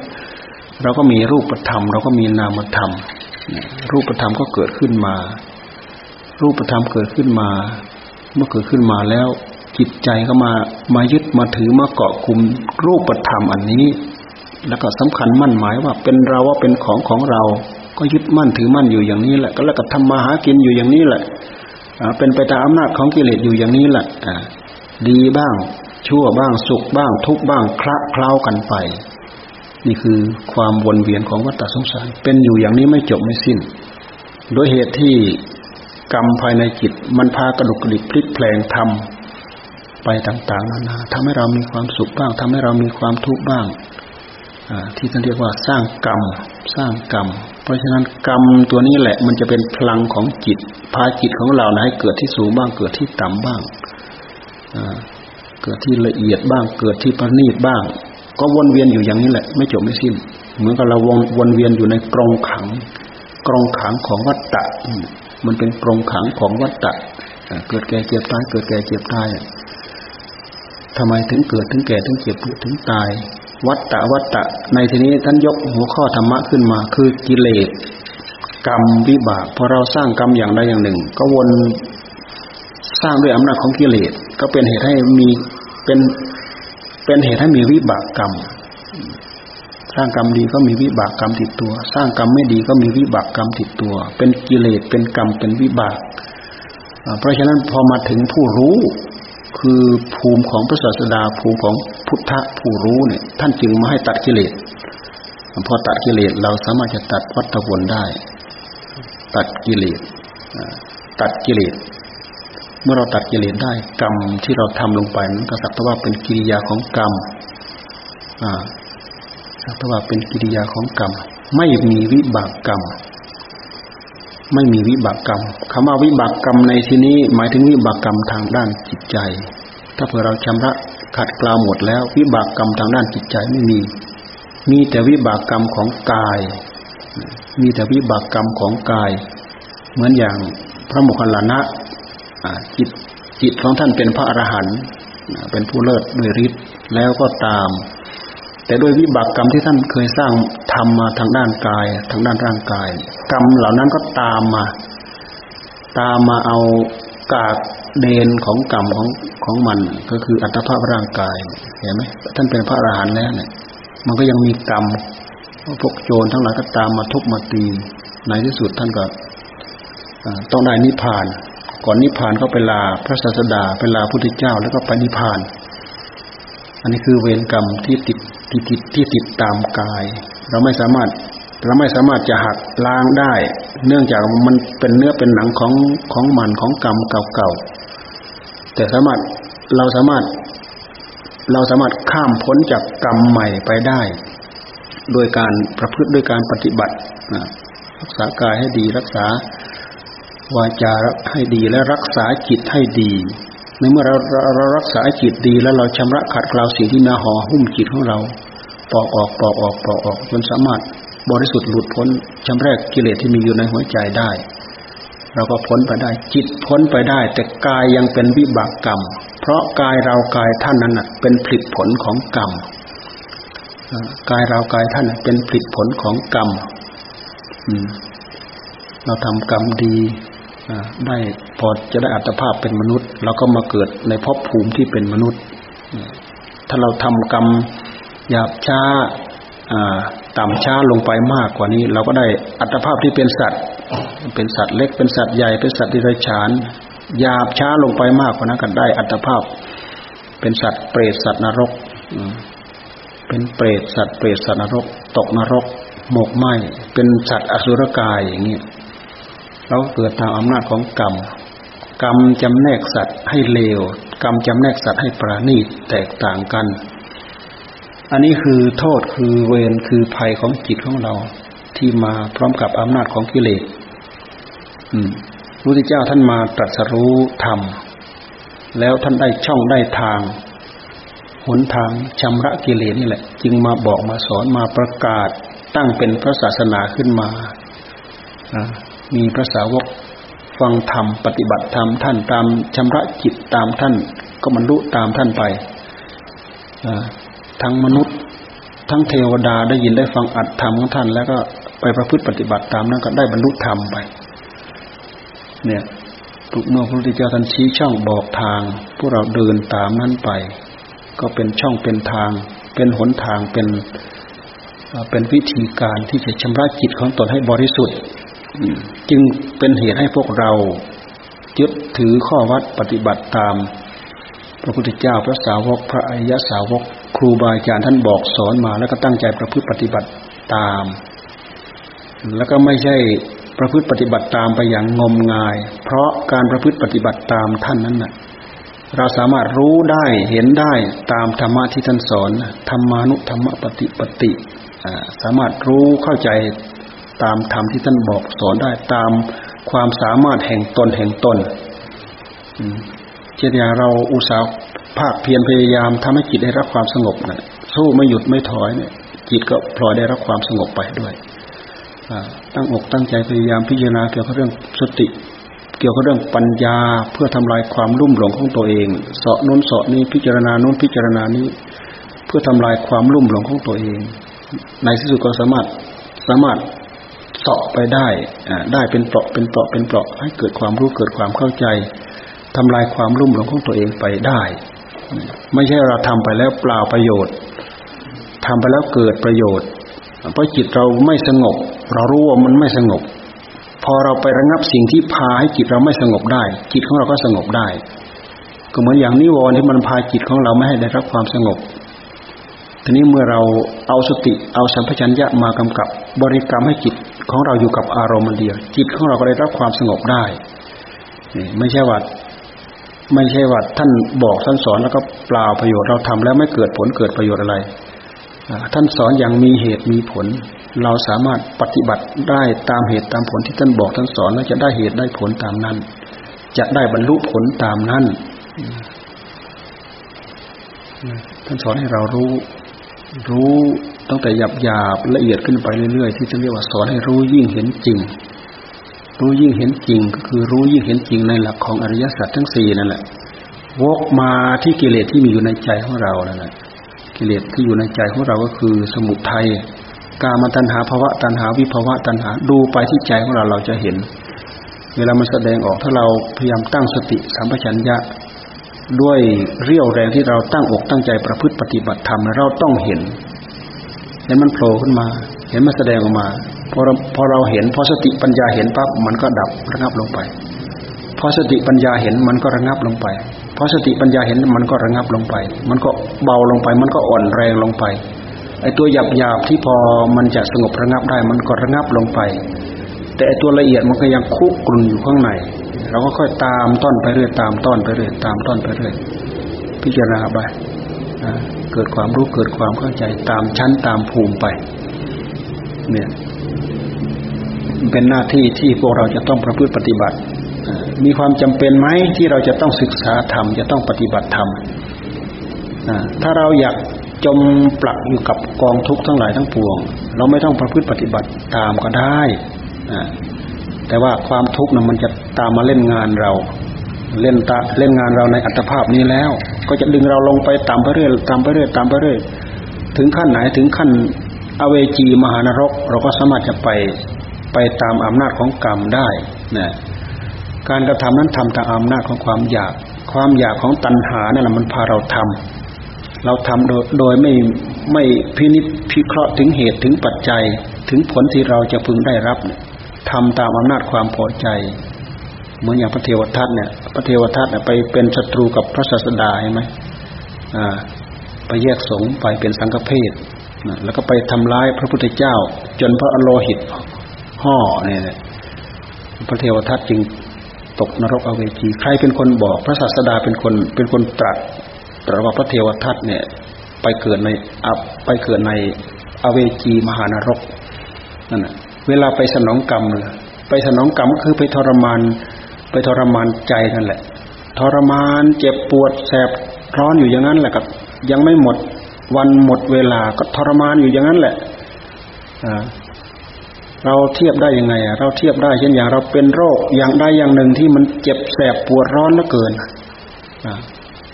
เราก็มีรูปธรรม เราก็มีนามธรรม รูปธรรมก็เกิดขึ้นมา รูปธรรมเกิดขึ้นมา เมื่อเกิดขึ้นมาแล้วจิตใจก็มามายึดมาถือมาเกาะกลุ่มรูปธรรมอันนี้ แล้วก็สำคัญมั่นหมายว่าเป็นเราว่าเป็นของของเรา ก็ยึดมั่นถือมั่นอยู่อย่างนี้แหละ ก็แล้วก็ทำมาหากินอยู่อย่างนี้แหละเป็นไปตามอำนาจของกิเลสอยู่อย่างนี้แหละดีบ้าง ชั่วบ้างสุขบ้าง ทุกบ้างคละเคล้ากันไป นี่คือความวนเวียนของวัฏสงสาร เป็นอยู่อย่างนี้ไม่จบไม่สิ้น โดยเหตุที่กรรมภายในจิต มันพากระดุกกระดิกพลิกแปลงทำไปต่างๆนานาทำให้เรามีความสุขบ้างทำให้เรามีความทุกข์บ้างที่ท่านเรียกว่าสร้างกรรมสร้างกรรม เพราะฉะนั้นกรรมตัวนี้แหละ มันจะเป็นพลังของจิต พาจิตของเราให้เกิดที่สูงบ้างเกิดที่ต่ำบ้างเกิดที่ละเอียดบ้างเกิดที่ประณีตบ้าง ก็วนเวียนอยู่อย่างนี้แหละ ไม่จบไม่สิ้น เหมือนกับเราวนวนเวียนอยู่ในกรงขัง กรงขังของวัฏฏะมันเป็นกรงขังของวัฏฏะเกิดแก่เจ็บตาย เกิดแก่เจ็บตายทำไมถึงเกิดถึงแก่ถึงเจ็บถึงตาย วัฏฏะวัฏฏะในที่นี้ท่านยกหัวข้อธรรมะขึ้นมา คือกิเลสกรรมวิบากพอเราสร้างกรรมอย่างใดอย่างหนึ่ง ก็วนสร้างด้วยอำนาจของกิเลสก็เป็นเหตุให้มีเป็น เป็นเหตุให้มีวิบากกรรม สร้างกรรมดีก็มีวิบากกรรมติดตัว สร้างกรรมไม่ดีก็มีวิบากกรรมติดตัว เป็นกิเลสเป็นกรรมเป็นวิบาก เพราะฉะนั้นพอมาถึงผู้รู้คือภูมิของพระศาสดาภูมิของพุทธผู้รู้เนี่ย ท่านจึงมาให้ตัดกิเลสพอตัดกิเลสเราสามารถจะตัดวัฏวนได้ ตัดกิเลสตัดกิเลส เมื่อเราตัดกิเลสได้กรรมที่เราทำลงไปนั้นก็สักแต่ว่าเป็นกิริยาของกรรมอ่าสักแต่ว่าเป็นกิริยาของกรรม ไม่มีวิบากกรรม ไม่มีวิบากกรรมคำว่าวิบากกรรมในที่นี้ หมายถึงวิบากกรรมทางด้านจิตใจ ถ้าเผื่อเราชำระขัดกลาหมดแล้ว วิบากกรรมทางด้านจิตใจไม่มี มีแต่วิบากกรรมของกาย มีแต่วิบากกรรมของกาย เหมือนอย่างพระโมคคัลลานะ จิตจิตของท่านเป็นพระอรหันต์เป็นผู้เลิศด้วยฤทธิ์แล้วก็ตาม แต่ด้วยวิบากกรรมที่ท่านเคยสร้างทำมาทางด้านกาย ทางด้านร่างกาย กรรมเหล่านั้นก็ตามมา ตามมาเอากากเดนของกรรมของของมัน ก็คืออัตภาพร่างกายเห็นไหมท่านเป็นพระอรหันต์แล้วเนี่ย มันก็ยังมีกรรมพวกโจรทั้งหลายก็ตามมาทุบมาตีในที่สุดท่านก็ต้องได้นิพพาน ก่อนนิพพานก็ไปลาพระศาสดาไปลาพุทธเจ้า แล้วก็ไปนิพพาน อันนี้คือเวรกรรมที่ติดที่ติดที่ติดตามกาย เราไม่สามารถเราไม่สามารถจะหักล้างได้ เนื่องจากมันเป็นเนื้อเป็นหนังของของมันของกรรมเก่าๆแต่สามารถเราสามารถ เราสามารถข้ามพ้นจากกรรมใหม่ไปได้ โดยการประพฤติด้วยการปฏิบัติรักษากายให้ดีรักษา วาจาให้ดีและรักษาจิตให้ดีในเมื่อเราเรารักษาจิตดีแล้วเราชำระขัดเกลาสิ่งที่มาห่อหุ้มจิตของเราปอกออกปอกออกปอกออกจนสามารถบริสุทธิ์หลุดพ้นชำระกิเลสที่มีอยู่ในหัวใจได้ เราก็พ้นไปได้ จิตพ้นไปได้ แต่กายยังเป็นวิบากกรรม เพราะกายเรากายท่านนั้นเป็นผลิตผลของกรรมกายเรากายท่านเป็นผลิตผลของกรรมเราทำกรรมดี ได้พอจะได้อัตภาพเป็นมนุษย์ เราก็มาเกิดในภพภูมิที่เป็นมนุษย์ ถ้าเราทำกรรมหยาบช้าต่ำช้าลงไปมากกว่านี้ เราก็ได้อัตภาพที่เป็นสัตว์ เป็นสัตว์เล็กเป็นสัตว์ใหญ่เป็นสัตว์ดิรัจฉานหยาบช้าลงไปมากกว่านั้นก็ได้อัตภาพ เป็นสัตว์เปรตสัตว์นรกเป็นเปรตสัตว์เปรตสัตว์นรก ตกนรกหมกไหมเป็นสัตว์อสุรกายอย่างนี้ เราเกิดตามอำนาจของกรรม กรรมจำแนกสัตว์ให้เลว กรรมจำแนกสัตว์ให้ประณีตแตกต่างกัน อันนี้คือโทษคือเวรคือภัยของจิตของเรา ที่มาพร้อมกับอำนาจของกิเลสอืมพระพุทธเจ้าท่านมาตรัสรู้ธรรม แล้วท่านได้ช่องได้ทางหนทางชำระกิเลสนี่แหละ จึงมาบอกมาสอนมาประกาศตั้งเป็นพระศาสนาขึ้นมา มีพระสาวกฟังธรรมปฏิบัติธรรมท่านตามชำระจิตตามท่าน ก็บรรลุตามท่านไปทั้งมนุษย์ทั้งเทวดาได้ยินได้ฟังอัดธรรมของท่าน แล้วก็ไปประพฤติปฏิบัติตามนั้นก็ได้บรรลุธรรมไป เนี่ยทุกเมื่อพระพุทธเจ้าท่านชี้ช่องบอกทาง พวกเราเดินตามนั้นไป ก็เป็นช่องเป็นทาง เป็นหนทางเป็นเป็นวิธีการที่จะชำระจิตของตนให้บริสุทธิ์ จึงเป็นเหตุให้พวกเรายึดถือข้อวัดปฏิบัติตาม พระพุทธเจ้าพระสาวกพระอริยสาวก ครูบาอาจารย์ท่านบอกสอนมาแล้วก็ตั้งใจประพฤติปฏิบัติตาม แล้วก็ไม่ใช่ประพฤติปฏิบัติตามไปอย่างงมงาย เพราะการประพฤติปฏิบัติตามท่านนั้นน่ะ เราสามารถรู้ได้เห็นได้ตามธรรมะที่ท่านสอนธรรมานุธรรมปฏิปติสามารถรู้เข้าใจ ตามธรรมที่ท่านบอกสอนได้ตามความสามารถแห่งตนแห่งตนเช่นอย่างเราอุตสาห์ภาคเพียรพยายามทำให้จิตได้รับความสงบนะสู้ไม่หยุดไม่ถอยเนี่ย จิตก็พลอยได้รับความสงบไปด้วยตั้งอกตั้งใจพยายามพิจารณาเกี่ยวกับเรื่องสติ เกี่ยวกับเรื่องปัญญาเพื่อทำลายความลุ่มหลงของตัวเองเสาะน้นเสาะนี้พิจารณาโน้นพิจารณานี้ เพื่อทำลายความลุ่มหลงของตัวเอง ในที่สุดก็สามารถสามารถ เสาะไปได้ได้เป็นเปราะเป็นเปราะเป็นเปราะให้เกิดความรู้เกิดความเข้าใจทำลายความรุ่มหลงของตัวเองไปได้ ไม่ใช่เราทำไปแล้วเปล่าประโยชน์ทำไปแล้วเกิดประโยชน์ เพราะจิตเราไม่สงบ เรารู้ว่ามันไม่สงบ พอเราไประงับสิ่งที่พาให้จิตเราไม่สงบได้ จิตของเราก็สงบได้ ก็เหมือนอย่างนิวรณ์ที่มันพาจิตของเราไม่ให้ได้รับความสงบทีนี้เมื่อเราเอาสติเอาสัมผัสัญญะมากำกับบริกรรมให้จิต ของเราอยู่กับอารมณ์เดียว จิตของเราก็ได้รับความสงบได้ไม่ใช่ว่าไม่ใช่ว่าท่านบอกท่านสอนแล้วก็เปล่าประโยชน์เราทำแล้วไม่เกิดผลเกิดประโยชน์อะไร ท่านสอนอย่างมีเหตุมีผล เราสามารถปฏิบัติได้ตามเหตุตามผลที่ท่านบอกท่านสอนแล้วจะได้เหตุได้ผลตามนั้น จะได้บรรลุผลตามนั้นท่านสอนให้เรารู้รู้ ตั้งแต่หยาบหยาบละเอียดขึ้นไปเรื่อยๆ ที่จะเรียกว่าสอนให้รู้ยิ่งเห็นจริง รู้ยิ่งเห็นจริง ก็คือรู้ยิ่งเห็นจริงในหลักของอริยสัจทั้งสี่นั่นแหละวกมาที่กิเลสที่มีอยู่ในใจของเรานั่นแหละกิเลสที่อยู่ในใจของเราก็คือสมุทัยกามตัณหาภาวะตัณหาวิภาวะตัณหาดูไปที่ใจของเราเราจะเห็น เวลามันแสดงออกถ้าเราพยายามตั้งสติสัมปชัญญะด้วยเรี่ยวแรงที่เราตั้งอกตั้งใจประพฤติปฏิบัติธรรมเราต้องเห็น เห็นมันโผล่ขึ้นมา เห็นมันแสดงออกมาพอเราพอเราเห็นพอสติปัญญาเห็นปั๊บมันก็ดับระงับลงไปพอสติปัญญาเห็นมันก็ระงับลงไปพอสติปัญญาเห็นมันก็ระงับลงไป มันก็เบาลงไป มันก็อ่อนแรงลงไปไอ้ตัวหยาบหยาบที่พอมันจะสงบระงับได้ มันก็ระงับลงไป แต่ไอ้ตัวละเอียดมันก็ยังคุกกลุ่นอยู่ข้างในเราก็ค่อยตามต้นไปเรื่อยตามต้นไปเรื่อยตามต้นไปเรื่อยพิจารณาไป เกิดความรู้เกิดความเข้าใจตามชั้นตามภูมิไป เนี่ย เป็นหน้าที่ที่พวกเราจะต้องประพฤติปฏิบัติ มีความจำเป็นไหมที่เราจะต้องศึกษาธรรมจะต้องปฏิบัติธรรมถ้าเราอยากจมปลักอยู่กับกองทุกข์ทั้งหลายทั้งปวง เราไม่ต้องประพฤติปฏิบัติตามก็ได้แต่ว่าความทุกข์นั้นมันจะตามมาเล่นงานเรา เล่นตาเล่นงานเราในอัตภาพนี้แล้ว ก็จะดึงเราลงไปตามไปเรื่อยตามไปเรื่อยตามไปเรื่อยถึงขั้นไหนถึงขั้นอเวจีมหานรก เราก็สามารถจะไปไปตามอำนาจของกรรมได้นะการกระทำนั้นทำตามอำนาจของความอยาก ความอยากของตัณหานั่นแหละมันพาเราทำเราทำโดยโดยไม่ไม่พินิจพิเคราะห์ถึงเหตุถึงปัจจัย ถึงผลที่เราจะพึงได้รับทำตามอำนาจความพอใจ เหมือนอย่างพระเทวทัตเนี่ย พระเทวทัตไปเป็นศัตรูกับพระศาสดาใช่ไหมไปแยกสงไปเป็นสังฆเพศแล้วก็ไปทำร้ายพระพุทธเจ้า จนพระอโลหิตห่อเนี่ยพระเทวทัตจึงตกนรกอเวจี ใครเป็นคนบอก พระศาสดาเป็นคนเป็นคนตรัสตรัสว่าพระเทวทัตเนี่ย ไปเกิดในอับไปเกิดในอเวจีมหานรกนั่นแหะเวลาไปสนองกรรมเลยไปสนองกรรมก็คือไปทรมาน ไปทรมานใจนั่นแหละ ทรมานเจ็บปวดแสบร้อนอยู่อย่างนั้นแหละกับ ยังไม่หมดวันหมดเวลาก็ทรมานอยู่อย่างนั้นแหละเราเทียบได้ยังไงเราเทียบได้เช่นอย่างเราเป็นโรคอย่างใดอย่างหนึ่งที่มันเจ็บแสบปวดร้อนเหลือเกิน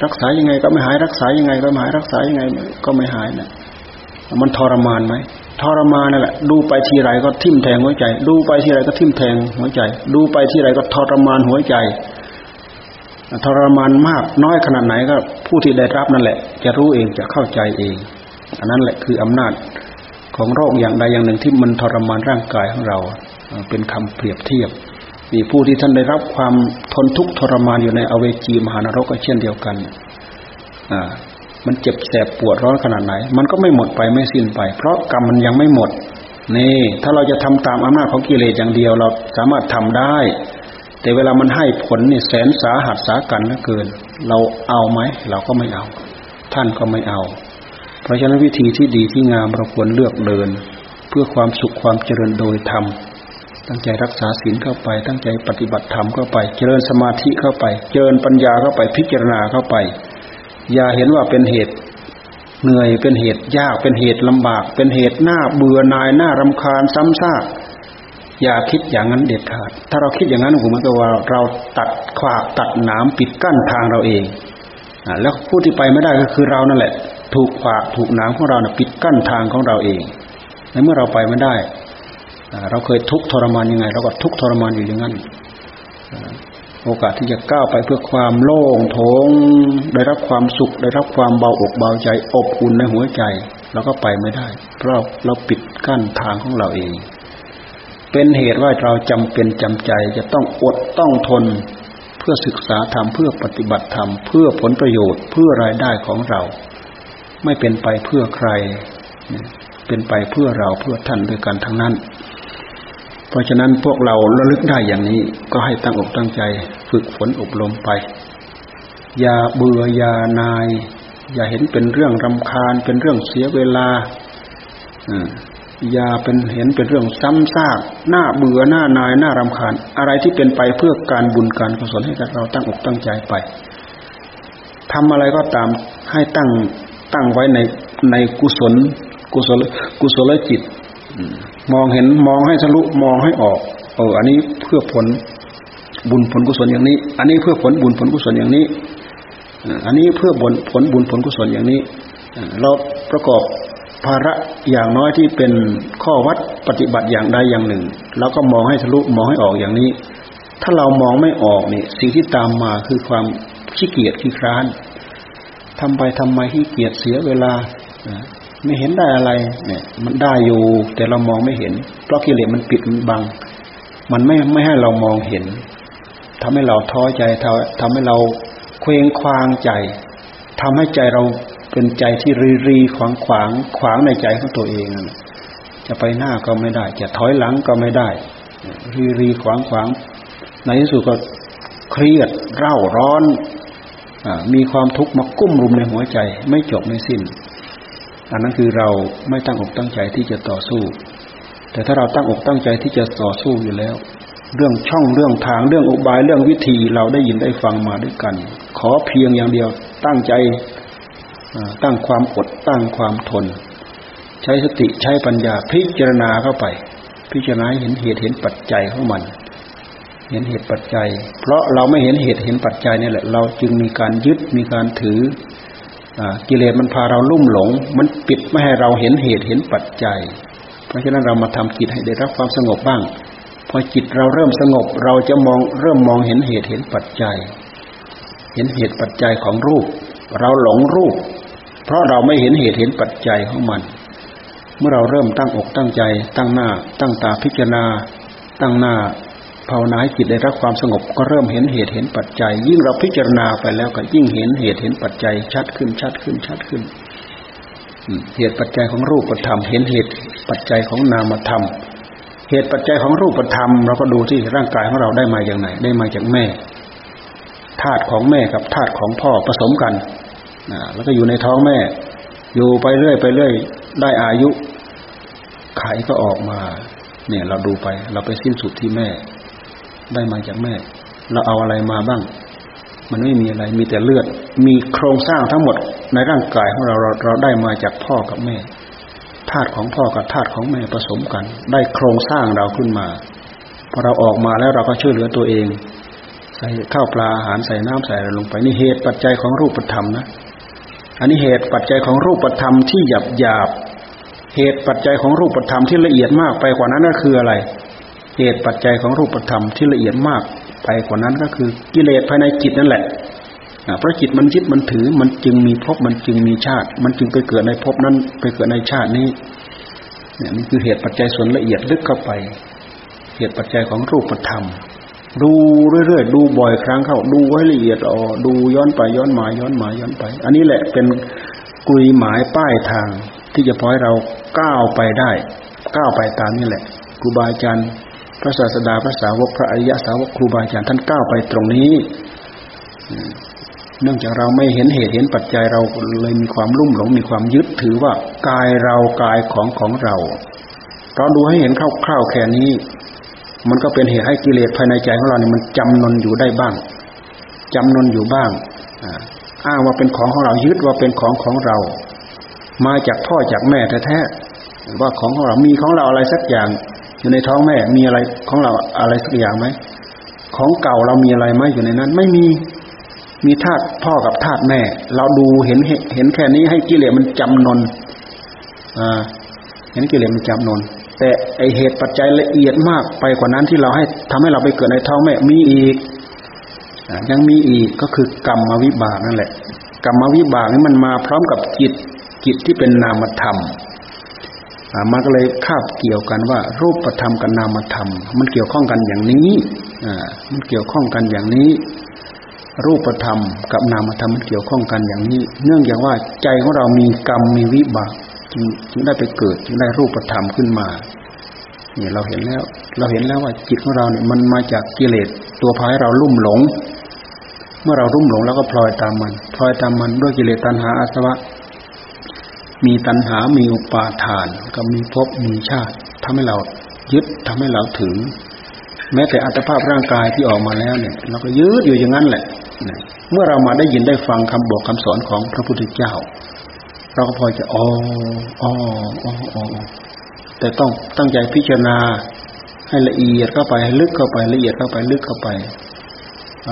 รักษายังไงก็ไม่หายรักษายังไงก็ไม่หายรักษายังไงก็ไม่หายนะมันทรมานไหม ทรมานนั่นแหละ ดูไปทีไรก็ทิ่มแทงหัวใจ ดูไปทีไรก็ทิ่มแทงหัวใจ ดูไปทีไรก็ทรมานหัวใจ ทรมานมากน้อยขนาดไหนก็ ผู้ที่ได้รับนั่นแหละ จะรู้เองจะเข้าใจเอง อันนั้นแหละคืออำนาจของโรคอย่างใดอย่างหนึ่งที่มันทรมานร่างกายของเรา เป็นคำเปรียบเทียบมีผู้ที่ท่านได้รับความทนทุกข์ทรมานอยู่ในอเวจีมหานรกก็เช่นเดียวกันอ่า มันเจ็บแสบปวดร้อนขนาดไหน มันก็ไม่หมดไปไม่สิ้นไป เพราะกรรมมันยังไม่หมด นี่ ถ้าเราจะทำตามอำนาจของกิเลสอย่างเดียวเราสามารถทำได้ แต่เวลามันให้ผลนี่แสนสาหัสสากันเหลือเกิน เราเอาไหมเราก็ไม่เอา ท่านก็ไม่เอา เพราะฉะนั้นวิธีที่ดีที่งามเราควรเลือกเดิน เพื่อความสุขความเจริญโดยธรรมตั้งใจรักษาศีลเข้าไป ตั้งใจปฏิบัติธรรมเข้าไป เจริญสมาธิเข้าไป เจริญปัญญาเข้าไปพิจารณาเข้าไป อย่าเห็นว่าเป็นเหตุเหนื่อยเป็นเหตุยากเป็นเหตุลำบาก เป็นเหตุหน้าเบื่อนายหน้ารำคาญซ้ำซากอย่าคิดอย่างนั้นเด็ดขาด ถ้าเราคิดอย่างนั้นผมมันก็ว่าเราตัดขวากตัดหนามปิดกั้นทางเราเองอแล้วผู้ที่ไปไม่ได้ก็คือเรานั่นแหละ ถูกขวากถูกหนามของเราเนี่ยปิดกั้นทางของเราเองในเมื่อเราไปไม่ได้เราเคยทุกทรมานยังไง เราก็ทุกทรมานอยู่อย่างนั้น โอกาสที่จะก้าวไปเพื่อความโล่งโถงได้รับความสุข ได้รับความเบาอกเบาใจอบอุ่นในหัวใจเราก็ไปไม่ได้ เพราะเราปิดกั้นทางของเราเอง เป็นเหตุว่าเราจำเป็นจำใจจะต้องอดต้องทน เพื่อศึกษาธรรมเพื่อปฏิบัติธรรมเพื่อผลประโยชน์เพื่อรายได้ของเรา ไม่เป็นไปเพื่อใคร เป็นไปเพื่อเราเพื่อท่านด้วยกันทั้งนั้น ราะฉะนั้นพวกเราระลึกได้อย่างนี้ ก็ให้ตั้งอกตั้งใจ ฝึกฝนอบรมไป อย่าเบื่ออย่านาย อย่าเห็นเป็นเรื่องรำคาญ เป็นเรื่องเสียเวลาอย่าเป็นเห็นเป็นเรื่องซ้ำซากหน้าเบื่อหน้านายหน้ารำคาญ อะไรที่เป็นไปเพื่อการบุญการกุศลให้กับเราตั้งอกตั้งใจไปทำอะไรก็ตามให้ตั้งตั้งไว้ในในกุศล กุศลกุศลจิต มองเห็นมองให้ทะลุมองให้ออกเอออันนี้เพื่อผลบุญผลกุศลอย่างนี้ อันนี้เพื่อผลบุญผลกุศลอย่างนี้ อันนี้เพื่อผลผลบุญผลกุศลอย่างนี้ เราประกอบภาระอย่างน้อยที่เป็นข้อวัดปฏิบัติอย่างใดอย่างหนึ่งเราก็มองให้ทะลุมองให้ออกอย่างนี้ ถ้าเรามองไม่ออกนี่สิ่งที่ตามมาคือความขี้เกียจขี้คร้านทำไปทำไมขี้เกียจเสียเวลา ไม่เห็นได้อะไร เนี่ย มันได้อยู่ แต่เรามองไม่เห็น เพราะกิเลสมันปิดมันบัง มันไม่ไม่ให้เรามองเห็นทำให้เราท้อใจทำให้เราเคว้งคว้างใจทำให้ใจเราเป็นใจที่รีรีขวางขวางขวางในใจของตัวเองจะไปหน้าก็ไม่ได้ จะถอยหลังก็ไม่ได้ รีรีขวางขวางในที่สุดก็เครียดเร่าร้อนอมีความทุกข์มากุ้มรุมในหัวใจ ไม่จบไม่สิ้น อันนั้นคือเราไม่ตั้งอกตั้งใจที่จะต่อสู้ แต่ถ้าเราตั้งอกตั้งใจที่จะต่อสู้อยู่แล้ว เรื่องช่องเรื่องทางเรื่องอุบายเรื่องวิธีเราได้ยินได้ฟังมาด้วยกัน ขอเพียงอย่างเดียวตั้งใจตั้งความอดตั้งความทน ใช้สติใช้ปัญญาพิจารณาเข้าไป พิจารณาเห็นเหตุเห็นปัจจัยของมัน เห็นเหตุปัจจัย เพราะเราไม่เห็นเหตุเห็นปัจจัยนี่แหละ เราจึงมีการยึดมีการถือ กิเลสมันพาเราลุ่มหลง มันปิดไม่ให้เราเห็นเหตุเห็นปัจจัย เพราะฉะนั้นเรามาทำจิตให้ได้รับความสงบบ้าง พอจิตเราเริ่มสงบ เราจะมองเริ่มมองเห็นเหตุเห็นปัจจัย เห็นเหตุปัจจัยของรูป เราหลงรูป เพราะเราไม่เห็นเหตุเห็นปัจจัยของมัน เมื่อเราเริ่มตั้งอกตั้งใจ ตั้งหน้า ตั้งตาพิจารณา ตั้งหน้า ภาวนาให้จิตได้รับความสงบก็เริ่มเห็นเหตุเห็นปัจจัย ยิ่งเราพิจารณาไปแล้วก็ยิ่งเห็นเหตุเห็นปัจจัยชัดขึ้นชัดขึ้นชัดขึ้น เหตุปัจจัยของรูปธรรมเห็นเหตุปัจจัยของนามธรรม เหตุปัจจัยของรูปธรรมเราก็ดูที่ร่างกายของเราได้มาอย่างไหน ได้มาจากแม่ธาตุของแม่กับธาตุของพ่อผสมกันแล้วก็อยู่ในท้องแม่ อยู่ไปเรื่อยไปเรื่อยได้อายุไข่ก็ออกมา เนี่ยเราดูไป เราไปสิ้นสุดที่แม่ ได้มาจากแม่ เราเอาอะไรมาบ้าง มันไม่มีอะไร มีแต่เลือด มีโครงสร้างทั้งหมดในร่างกายของเราเราเราได้มาจากพ่อกับแม่ธาตุของพ่อกับธาตุของแม่ผสมกัน ได้โครงสร้างเราขึ้นมาพอเราออกมาแล้วเราก็ช่วยเหลือตัวเอง ใส่ข้าวปลาอาหารใส่น้ำใส่อะไรลงไปนี่เหตุปัจจัยของรูปธรรมนะ อันนี้เหตุปัจจัยของรูปธรรมที่หยาบหยาบเหตุปัจจัยของรูปธรรมที่ละเอียดมากไปกว่านั้นก็คืออะไร เหตุปัจจัยของรูปธรรมที่ละเอียดมากไปกว่านั้นก็คือกิเลสภายในจิตนั่นแหละเพราะจิตมันยึดมันถือมันจึงมีภพมันจึงมีชาติ มันจึงไปเกิดในภพนั้นไปเกิดในชาตินี้เนี่ยนี่คือเหตุปัจจัยส่วนละเอียดลึกเข้าไป เหตุปัจจัยของรูปธรรม ดูเรื่อยๆดูบ่อยครั้งเข้า ดูให้ละเอียดอ๋อดูย้อนไปย้อนมาย้อนมาย้อนไป อันนี้แหละเป็นกุยหมายป้ายทาง ที่จะพอให้เราก้าวไปได้ก้าวไปตามนี่แหละครูบาอาจารย์ พระศาสดาพระสาวกพระอริยสาวกครูบาอาจารย์ท่านก้าวไปตรงนี้เนื่องจากเราไม่เห็นเหตุเห็นปัจจัยเราเลยมีความลุ่มหลงมีความยึดถือว่ากายเรากายของของเราเราดูให้เห็นคร่าวๆแค่นี้ มันก็เป็นเหตุให้กิเลสภายในใจของเราเนี่ยมันจำนนอยู่ได้บ้างจำนนอยู่บ้างอ้างว่าเป็นของของเรายึดว่าเป็นของของเรา มาจากพ่อจากแม่แท้ๆว่าของของเรามีของเราอะไรสักอย่าง อยู่ในท้องแม่มีอะไรของเราอะไรสักอย่างไหมของเก่าเรามีอะไรไหมอยู่ในนั้น ไม่มีมีธาตุพ่อกับธาตุแม่ เราดูเห็นเห็นแค่นี้ให้กิเลสมันจำนนอ่าเห็นกิเลสมันจำนน แต่ไอเหตุปัจจัยละเอียดมากไปกว่านั้นที่เราให้ทำให้เราไปเกิดในท้องแม่มีอีกยังมีอีกก็คือกรรมวิบากนั่นแหละกรรมวิบากนี่มันมาพร้อมกับจิตจิตที่เป็นนามธรรม มันก็เลยคาบเกี่ยวกันว่า รูปธรรมกับนามธรรม มันเกี่ยวข้องกันอย่างนี้อ่ามันเกี่ยวข้องกันอย่างนี้ รูปธรรมกับนามธรรมมันเกี่ยวข้องกันอย่างนี้ เนื่องจากว่าใจของเรามีกรรมมีวิบากจึงจึงได้ไปเกิดจึงได้รูปธรรมขึ้นมาเนี่ยเราเห็นแล้ว เราเห็นแล้วว่าจิตของเราเนี่ยมันมาจากกิเลสตัวพายเราลุ่มหลง เมื่อเราลุ่มหลงแล้วก็พลอยตามมันพลอยตามมันด้วยกิเลสตัณหาอาสวะ มีตัณหา มีอุปาทาน ก็มีภพ มีชาติทำให้เรายึดทำให้เราถึงแม้แต่อัตภาพร่างกายที่ออกมาแล้วเนี่ย เราก็ยืดอยู่อย่างนั้นแหละ เมื่อเรามาได้ยินได้ฟังคำบอกคำสอนของพระพุทธเจ้า เราก็พอจะอ๋ออ๋ออ๋ออ๋อแต่ต้องตั้งใจพิจารณาให้ละเอียดเข้าไปให้ลึกเข้าไปละเอียดเข้าไปลึกเข้าไป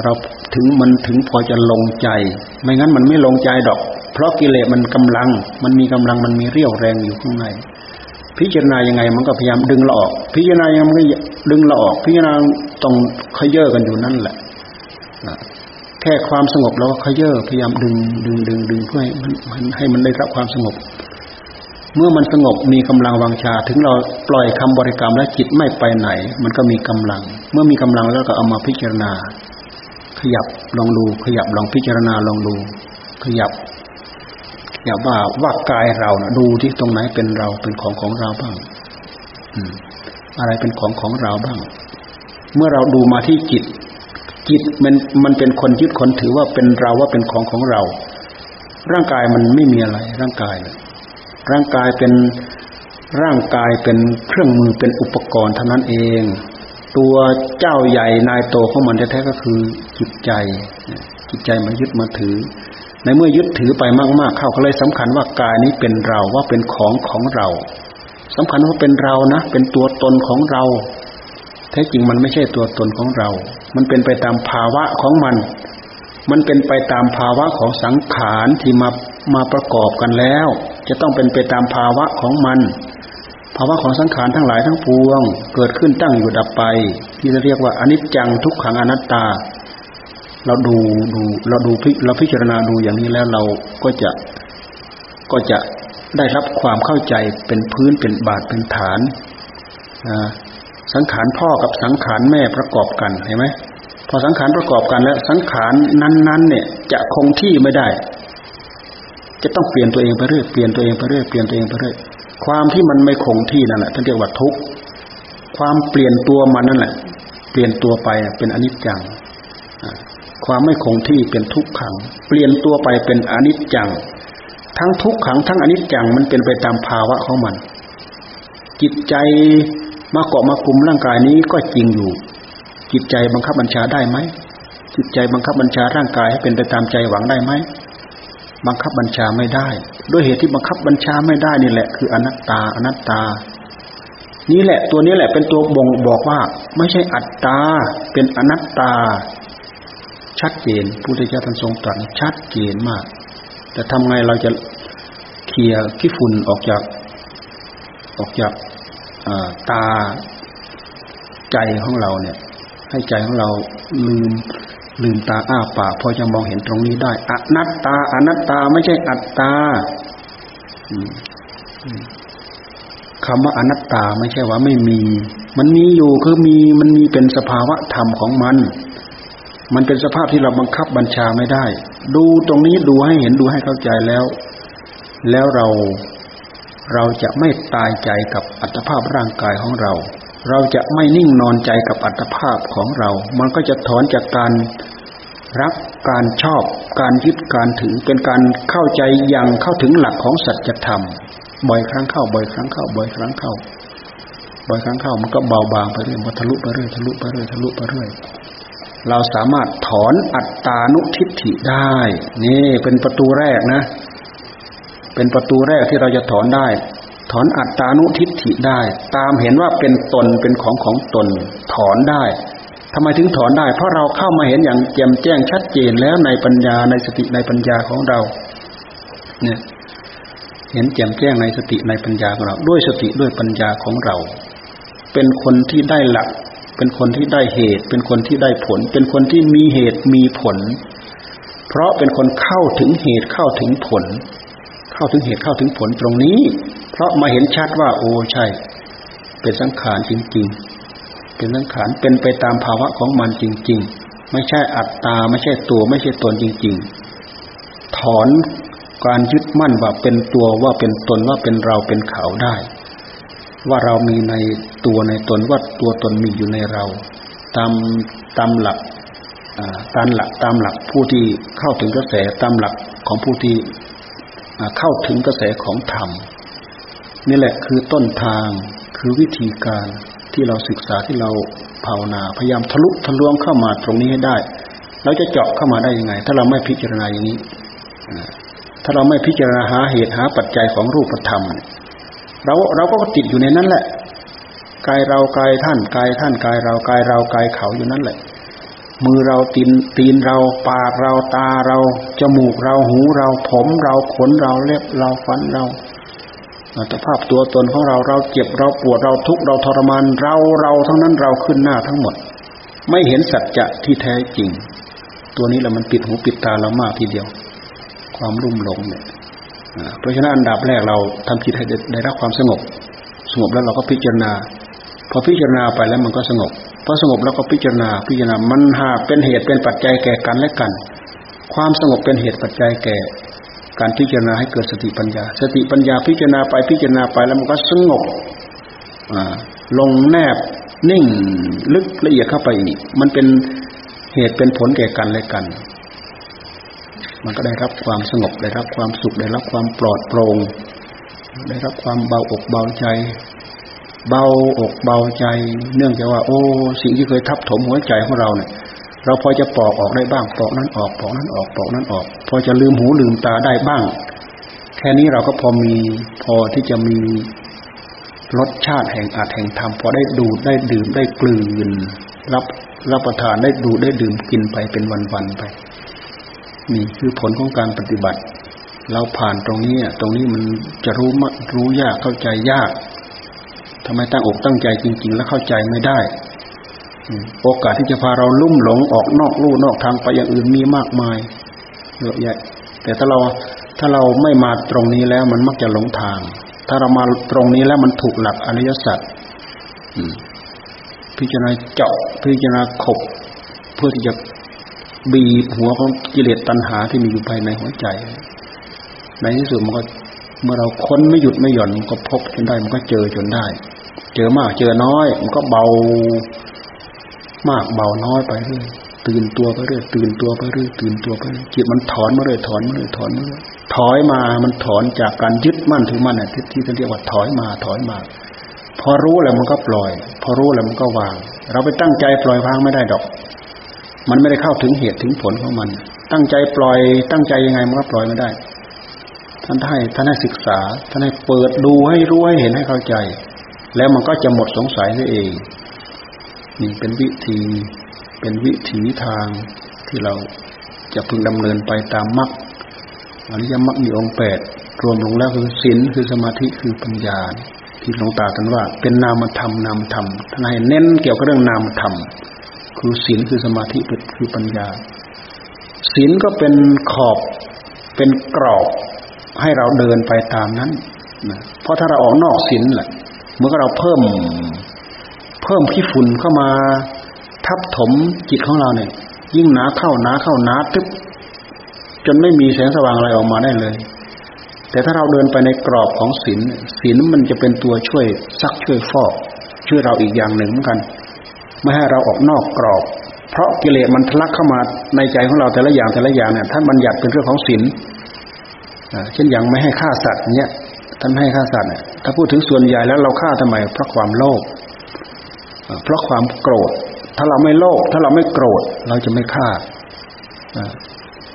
เราถึงมันถึงพอจะลงใจ ไม่งั้นมันไม่ลงใจดอก เพราะกิเลสมันกำลัง มันมีกำลังมันมีเรี่ยวแรงอยู่ข้างใน พิจารณายังไงมันก็พยายามดึงเราออก พิจารณายังไงดึงเราออก พิจารณาต้องขยเยอะกันอยู่นั่นแหละแค่ความสงบเราก็ขยเยอะพยายามดึงดึงดึงดึงเพื่อให้มันให้มันได้รับความสงบ เมื่อมันสงบมีกำลังวังชา ถึงเราปล่อยคำบริกรรมและจิตไม่ไปไหน มันก็มีกำลัง เมื่อมีกำลังแล้วก็เอามาพิจารณา ขยับลองดู ขยับลองพิจารณาลองดู ขยับ อย่าว่าว่ากายเรานะดูที่ตรงไหนเป็นเราเป็นของของเราบ้างอะไรเป็นของของเราบ้าง เมื่อเราดูมาที่จิต จิตมันมันเป็นคนยึดคนถือว่าเป็นเราว่าเป็นของของเรา ร่างกายมันไม่มีอะไร ร่างกายร่างกายเป็นร่างกายเป็นเครื่องมือเป็นอุปกรณ์เท่านั้นเอง ตัวเจ้าใหญ่นายโตของมันแท้ๆก็คือจิตใจ จิตใจมันยึดมาถือ ในเมื่อยึดถือไปมาก ๆ เข้าก็เลยสำคัญว่ากายนี้เป็นเราว่าเป็นของของเราสำคัญว่าเป็นเรานะ เป็นตัวตนของเราแท้จริงมันไม่ใช่ตัวตนของเรา มันเป็นไปตามภาวะของมัน มันเป็นไปตามภาวะของสังขารที่มามาประกอบกันแล้ว จะต้องเป็นไปตามภาวะของมัน ภาวะของสังขารทั้งหลายทั้งปวง เกิดขึ้นตั้งอยู่ดับไป ที่เรียกว่าอนิจจังทุกขังอนัตตา เราดูดูเราดูเราพิจารณาดูอย่างนี้แล้วเราก็จะก็จะได้รับความเข้าใจเป็นพื้นเป็นบาทเป็นฐานสังขารพ่อกับสังขารแม่ประกอบกันเห็นไหมพอสังขารประกอบกันแล้วสังขารนั้น ๆ เนี่ย จะคงที่ไม่ได้ จะต้องเปลี่ยนตัวเองไปเรื่อยเปลี่ยนตัวเองไปเรื่อยเปลี่ยนตัวเองไปเรื่อยความที่มันไม่คงที่นั่นแหละท่านเรียกว่าทุกข์ความเปลี่ยนตัวมันนั่นแหละ เปลี่ยนตัวไปเป็นอนิจจัง ความไม่คงที่เป็นทุกขัง เปลี่ยนตัวไปเป็นอนิจจัง ทั้งทุกขัง ทั้งอนิจจังมันเป็นไปตามภาวะของมัน จิตใจมาเกาะมากคุมร่างกายนี้ก็จริงอยู่ จิตใจบังคับบัญชาได้ไหมจิตใจบังคับบัญชาร่างกายให้เป็นไปตามใจหวังได้ไหมบังคับบัญชาไม่ได้ ด้วยเหตุที่บังคับบัญชาไม่ได้นี่แหละ คืออนัตตาอนัตตา นี่แหละตัวนี้แหละเป็นตัวบ่งบอกว่า ไม่ใช่อัตตาเป็นอนัตตา ชัดเจนพุทธเจ้าท่านทรงตรัสชัดเจนมาก แต่ทำไงเราจะเคลียร์ขี้ฝุ่นออกจาก ออกจากตาใจของเราเนี่ย ให้ใจของเราลืมลืมตาอ้าปากพอจะมองเห็นตรงนี้ได้อนัตตาอนัตตาไม่ใช่อัตตาคำว่าอนัตตาไม่ใช่ว่าไม่มี มันมีอยู่คือมีมันมีเป็นสภาวะธรรมของมัน มันเป็นสภาพที่เราบังคับบัญชาไม่ได้ ดูตรงนี้ดูให้เห็นดูให้เข้าใจแล้ว แล้วเราเราจะไม่ตายใจกับอัตภาพร่างกายของเรา เราจะไม่นิ่งนอนใจกับอัตภาพของเรา มันก็จะถอนจากการรักการชอบ การยึดการถือเป็นการเข้าใจอย่างเข้าถึงหลักของสัจธรรม บ่อยครั้งเข้า บ่อยครั้งเข้า บ่อยครั้งเข้า บ่อยครั้งเข้ามันก็เบาบางไปเรื่อยมันทะลุไปเรื่อยทะลุไปเรื่อยทะลุไปเรื่อย เราสามารถถอนอัตตานุทิฏฐิได้ นี่เป็นประตูแรกนะ เป็นประตูแรกที่เราจะถอนได้ ถอนอัตตานุทิฏฐิได้ ตามเห็นว่าเป็นตนเป็นของของตน ถอนได้ทำไมถึงถอนได้ เพราะเราเข้ามาเห็นอย่างแจ่มแจ้งชัดเจนแล้วในปัญญาในสติในปัญญาของเรา เนี่ยเห็นแจ่มแจ้งในสติในปัญญาของเรา ด้วยสติด้วยปัญญาของเรา เป็นคนที่ได้หลัก เป็นคนที่ได้เหตุ เป็นคนที่ได้ผล เป็นคนที่มีเหตุมีผล เพราะเป็นคนเข้าถึงเหตุเข้าถึงผล เข้าถึงเหตุเข้าถึงผลตรงนี้ เพราะมาเห็นชัดว่า โอ้ใช่ เป็นสังขารจริง ๆ เป็นสังขารเป็นไปตามภาวะของมันจริง ๆ ไม่ใช่อัตตา ไม่ใช่ตัวไม่ใช่ตนจริง ๆ ถอนการยึดมั่นว่าเป็นตัวว่าเป็นตนว่าเป็นเราเป็นเขาได้ ว่าเรามีในตัวในตนว่าตัวตนมีอยู่ในเรา ตามตามหลักตามหลักตามหลักผู้ที่เข้าถึงกระแสตามหลักของผู้ที่เข้าถึงกระแสของธรรมนี่แหละคือต้นทางคือวิธีการที่เราศึกษาที่เราภาวนา พยายามทะลุทะลวงเข้ามาตรงนี้ให้ได้เราจะเจาะเข้ามาได้ยังไง ถ้าเราไม่พิจารณาอย่างนี้ถ้าเราไม่พิจารณาหาเหตุหาปัจจัยของรูปธรรมเเราเราก็ติดอยู่ในนั้นแหละกายเรากายท่านกายท่านกายเรากายเรากายเขาอยู่นั่นแหละ มือเราตีนตีนเราปากเราตาเราจมูกเราหูเราผมเราขนเราเล็บเราฟันเราอัตภาพตัวตนของเราเราเจ็บเราปวดเราทุกข์เราทรมานเราเราทั้งนั้นเราขึ้นหน้าทั้งหมด ไม่เห็นสัจจะที่แท้จริง ตัวนี้แหละมันปิดหูปิดตาเรามากทีเดียว ความรุ่มหลงเนี่ย เพราะฉะนั้นอันดับแรกเราทำจิตให้ได้รับความสงบ สงบแล้วเราก็พิจารณา พอพิจารณาไปแล้วมันก็สงบพอสงบแล้วก็พิจารณาพิจารณามันหาเป็นเหตุเป็นปัจจัยแก่กันและกัน ความสงบเป็นเหตุปัจจัยแก่ การพิจารณาให้เกิดสติปัญญา สติปัญญาพิจารณาไปพิจารณาไปแล้วมันก็สงบลงแนบนิ่งลึกละเอียดเข้าไปอีกมันเป็นเหตุเป็นผลแก่กันและกัน มันก็ได้รับความสงบได้รับความสุขได้รับความปลอดโปร่งได้รับความเบาอกเบาใจ เบาอกเบาใจ เนื่องจากว่า โอ้ สิ่งที่เคยทับถมหัวใจของเราเนี่ย เราพอจะปอกออกได้บ้างปอกนั้นออกปอกนั้นออกปอกนั้นออก พอจะลืมหูลืมตาได้บ้าง แค่นี้เราก็พอมีพอที่จะมีรสชาติแห่งอาจแห่งธรรมพอได้ดูได้ดื่มได้กลืนรับรับประทานได้ดูได้ดื่มกินไปเป็นวันๆไป นี่คือผลของการปฏิบัติ เราผ่านตรงนี้ตรงนี้มันจะรู้มรู้ยากเข้าใจยากทำไมตั้งอกตั้งใจจริง ๆ แล้วเข้าใจไม่ได้โอกาสที่จะพาเราลุ่มหลงออกนอกลู่นอกทางไปอย่างอื่นมีมากมายเยอะแยะแต่ถ้าเราถ้าเราไม่มาตรงนี้แล้วมันมักจะหลงทาง ถ้าเรามาตรงนี้แล้วมันถูกหลักอริยสัจพิจารณาเจาะพิจารณาขบ เพื่อที่จะ บีบหัวของกิเลสตัณหาที่มีอยู่ภายในหัวใจ ในที่สุดมันก็เมื่อเราค้นไม่หยุดไม่หย่อนมันก็พบจนได้มันก็เจอจนได้ เจอมากเจอน้อย มันก็เบามากเบาน้อยไปเรื่อยตื่นตัวไปเรื่อยตื่นตัวไปเรื่อยตื่นตัวไปจิตมันถอนมาเรื่อยถอนมาเรื่อยถอนมาเรื่อยถอยมา มันถอนจากการยึดมั่นถือมั่นที่ที่เรียกว่าถอยมาถอยมาพพอรู้แล้วมันก็ปล่อย พอรู้แล้วมันก็วาง เราไปตั้งใจปล่อยวางไม่ได้ดอก มันไม่ได้เข้าถึงเหตุถึงผลของมัน ตั้งใจปล่อย ตั้งใจยังไงมันก็ปล่อยไม่ได้ ท่านให้ท่านให้ศึกษา ท่านให้เปิดดูให้รู้ให้เห็นให้เข้าใจ แล้วมันก็จะหมดสงสัยนั่นเอง นี่เป็นวิธี เป็นวิถีทางที่เราจะพึงดำเนินไปตามมรรคอริยมรรคมีองค์แปดรวมลงแล้วคือศีลคือสมาธิคือปัญญา ที่หลวงตาท่านว่า เป็นนามธรรมนามธรรมท่านให้เน้นเกี่ยวกับเรื่องนามธรรม คือศีลคือสมาธิคือปัญญาศีลก็เป็นขอบเป็นกรอบให้เราเดินไปตามนั้นนะเพราะถ้าเราออกนอกศีลแหละเมื่อเราเพิ่ม เพิ่มขี้ฝุ่นเข้ามาทับถมจิตของเราเนี่ย ยิ่งหนาเข้าหนาเข้าหนาตึ๊บจนไม่มีแสงสว่างอะไรออกมาได้เลย แต่ถ้าเราเดินไปในกรอบของศีลศีลมันจะเป็นตัวช่วยซักช่วยฟอก ช่วยเราอีกอย่างหนึ่งเหมือนกัน ไม่ให้เราออกนอกกรอบ เพราะกิเลสมันทะลักเข้ามาในใจของเราแต่ละอย่างแต่ละอย่างเนี่ยท่านบัญญัติเป็นเรื่องของศีลเช่นอย่างไม่ให้ฆ่าสัตว์เนี่ยท่านให้ฆ่าสัตว์เนี่ยถ้าพูดถึงส่วนใหญ่แล้วเราฆ่าทำไม เพราะความโลภเพราะความโกรธ ถ้าเราไม่โลภถ้าเราไม่โกรธ เราจะไม่ฆ่า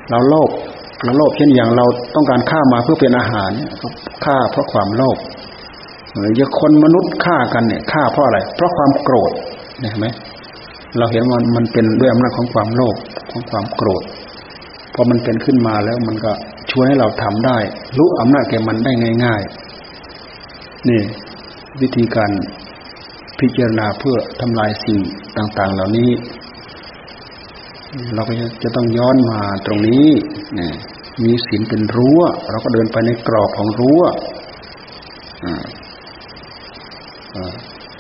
เราโลภเราโลภเช่นอย่างเราต้องการฆ่ามาเพื่อเป็นอาหารฆ่าเพราะความโลภหรือคนมนุษย์ฆ่ากันเนี่ยฆ่าเพราะอะไร เพราะความโกรธ เห็นไหมเราเห็นว่ามันเป็นด้วยอำนาจของความโลภของความโกรธพอมันเป็นขึ้นมาแล้วมันก็ช่วยให้เราทำได้ รู้อำนาจแก่มันได้ง่าย ๆ นี่ วิธีการพิจารณาเพื่อทำลายสิ่งต่าง ๆ เหล่านี้ เราก็จะต้องย้อนมาตรงนี้นี่มีศีลเป็นรั้ว เราก็เดินไปในกรอบของรั้ว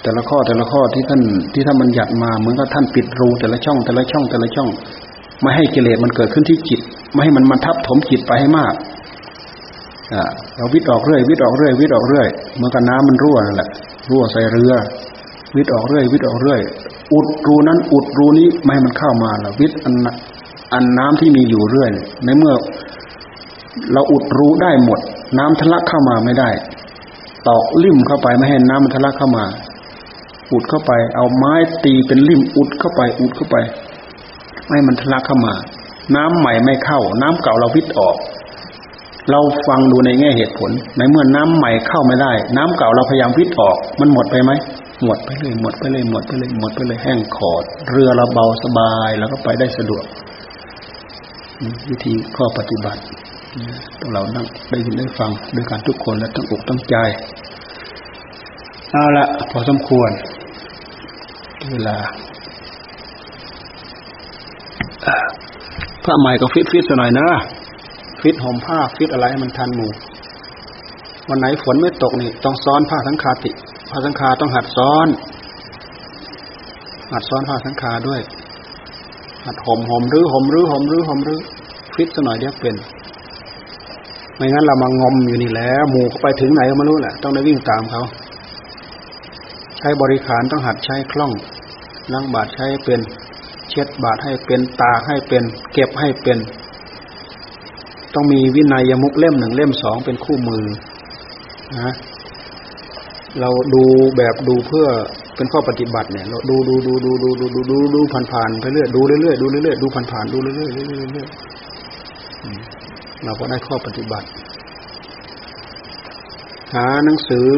แต่ละข้อแต่ละข้อที่ท่านที่ท่านบัญญัติมาเหมือนกับท่านปิดรูแต่ละช่อง แต่ละช่องแต่ละช่อง ไม่ให้กิเลสมันเกิดขึ้นที่จิต ไม่ให้มันมาทับถมจิตไปให้มากเราวิตออกเรื่อยวิตออกเรื่อยวิตออกเรื่อยเมื่อกันน้ำมันรั่วนั่นแหละรั่วใส่เรือ วิตออกเรื่อยวิตออกเรื่อย อุดรูนั้น อุดรูนี้ไม่ให้มันเข้ามาแล้ววิตอันอันน้ำที่มีอยู่เรื่อย ในเมื่อ เราอุดรูได้หมด น้ำทะลักเข้ามาไม่ได้ ตอกลิ่มเข้าไปไม่ให้น้ำมันทะลักเข้ามา อุดเข้าไป เอาไม้ตีเป็นลิ่มอุดเข้าไปอุดเข้าไป ไม่มันทะลักเข้ามา น้ำใหม่ไม่เข้า น้ำเก่าเราวิทย์ออก เราฟังดูในแง่เหตุผล ในเมื่อน้ำใหม่เข้าไม่ได้ น้ำเก่าเราพยายามวิทย์ออก มันหมดไปไหมหมดไปเลยหมดไปเลยหมดไปเลยหมดไปเลยแห้งขอด เรือเราเบาสบายแล้วก็ไปได้สะดวกวิธีข้อปฏิบัติพวกเรานั่งได้ยินได้ฟังด้วยการทุกคนและตั้งอกตั้งใจ เอาละพอสมควร เวลาผ้าใหม่ก็ฟิตฟิตหน่อยนะฟิตห่มผ้าฟิตอะไรให้มันทันหมู่วันไหนฝนไม่ตกนี่ ต้องซ้อนผ้าสังฆาฏิผ้าสังฆาต้องหัดซ้อน หัดซ้อนผ้าสังคาด้วย หัดห่มห่มหรือห่มหรือห่มหรือห่มหรือฟิตสัหน่อยเดียวเป็นไม่งั้นเรามางมอยู่นี่แล้วหมู่ไปถึงไหนก็ไม่รู้แหละต้องได้วิ่งตามเขา ใช้บริขารต้องหัดใช้คล่อง ล้างบาดใช้เป็น เช็ดบาดให้เป็นตาให้เป็น เก็บให้เป็น ต้องมีวินัยยมุกเล่มหนึ่งเล่มสองเป็นคู่มือนะเราดูแบบดูเพื่อเป็นข้อปฏิบัติเนี่ยเราดูดูดูดูดูดูดูดูดูผ่านผ่านไปเรื่อยดูเรื่อยดูเรื่อยดูผ่านผ่านดูเรื่อยเรื่อยเรื่อยเราก็ได้ข้อปฏิบัติ หาหนังสือ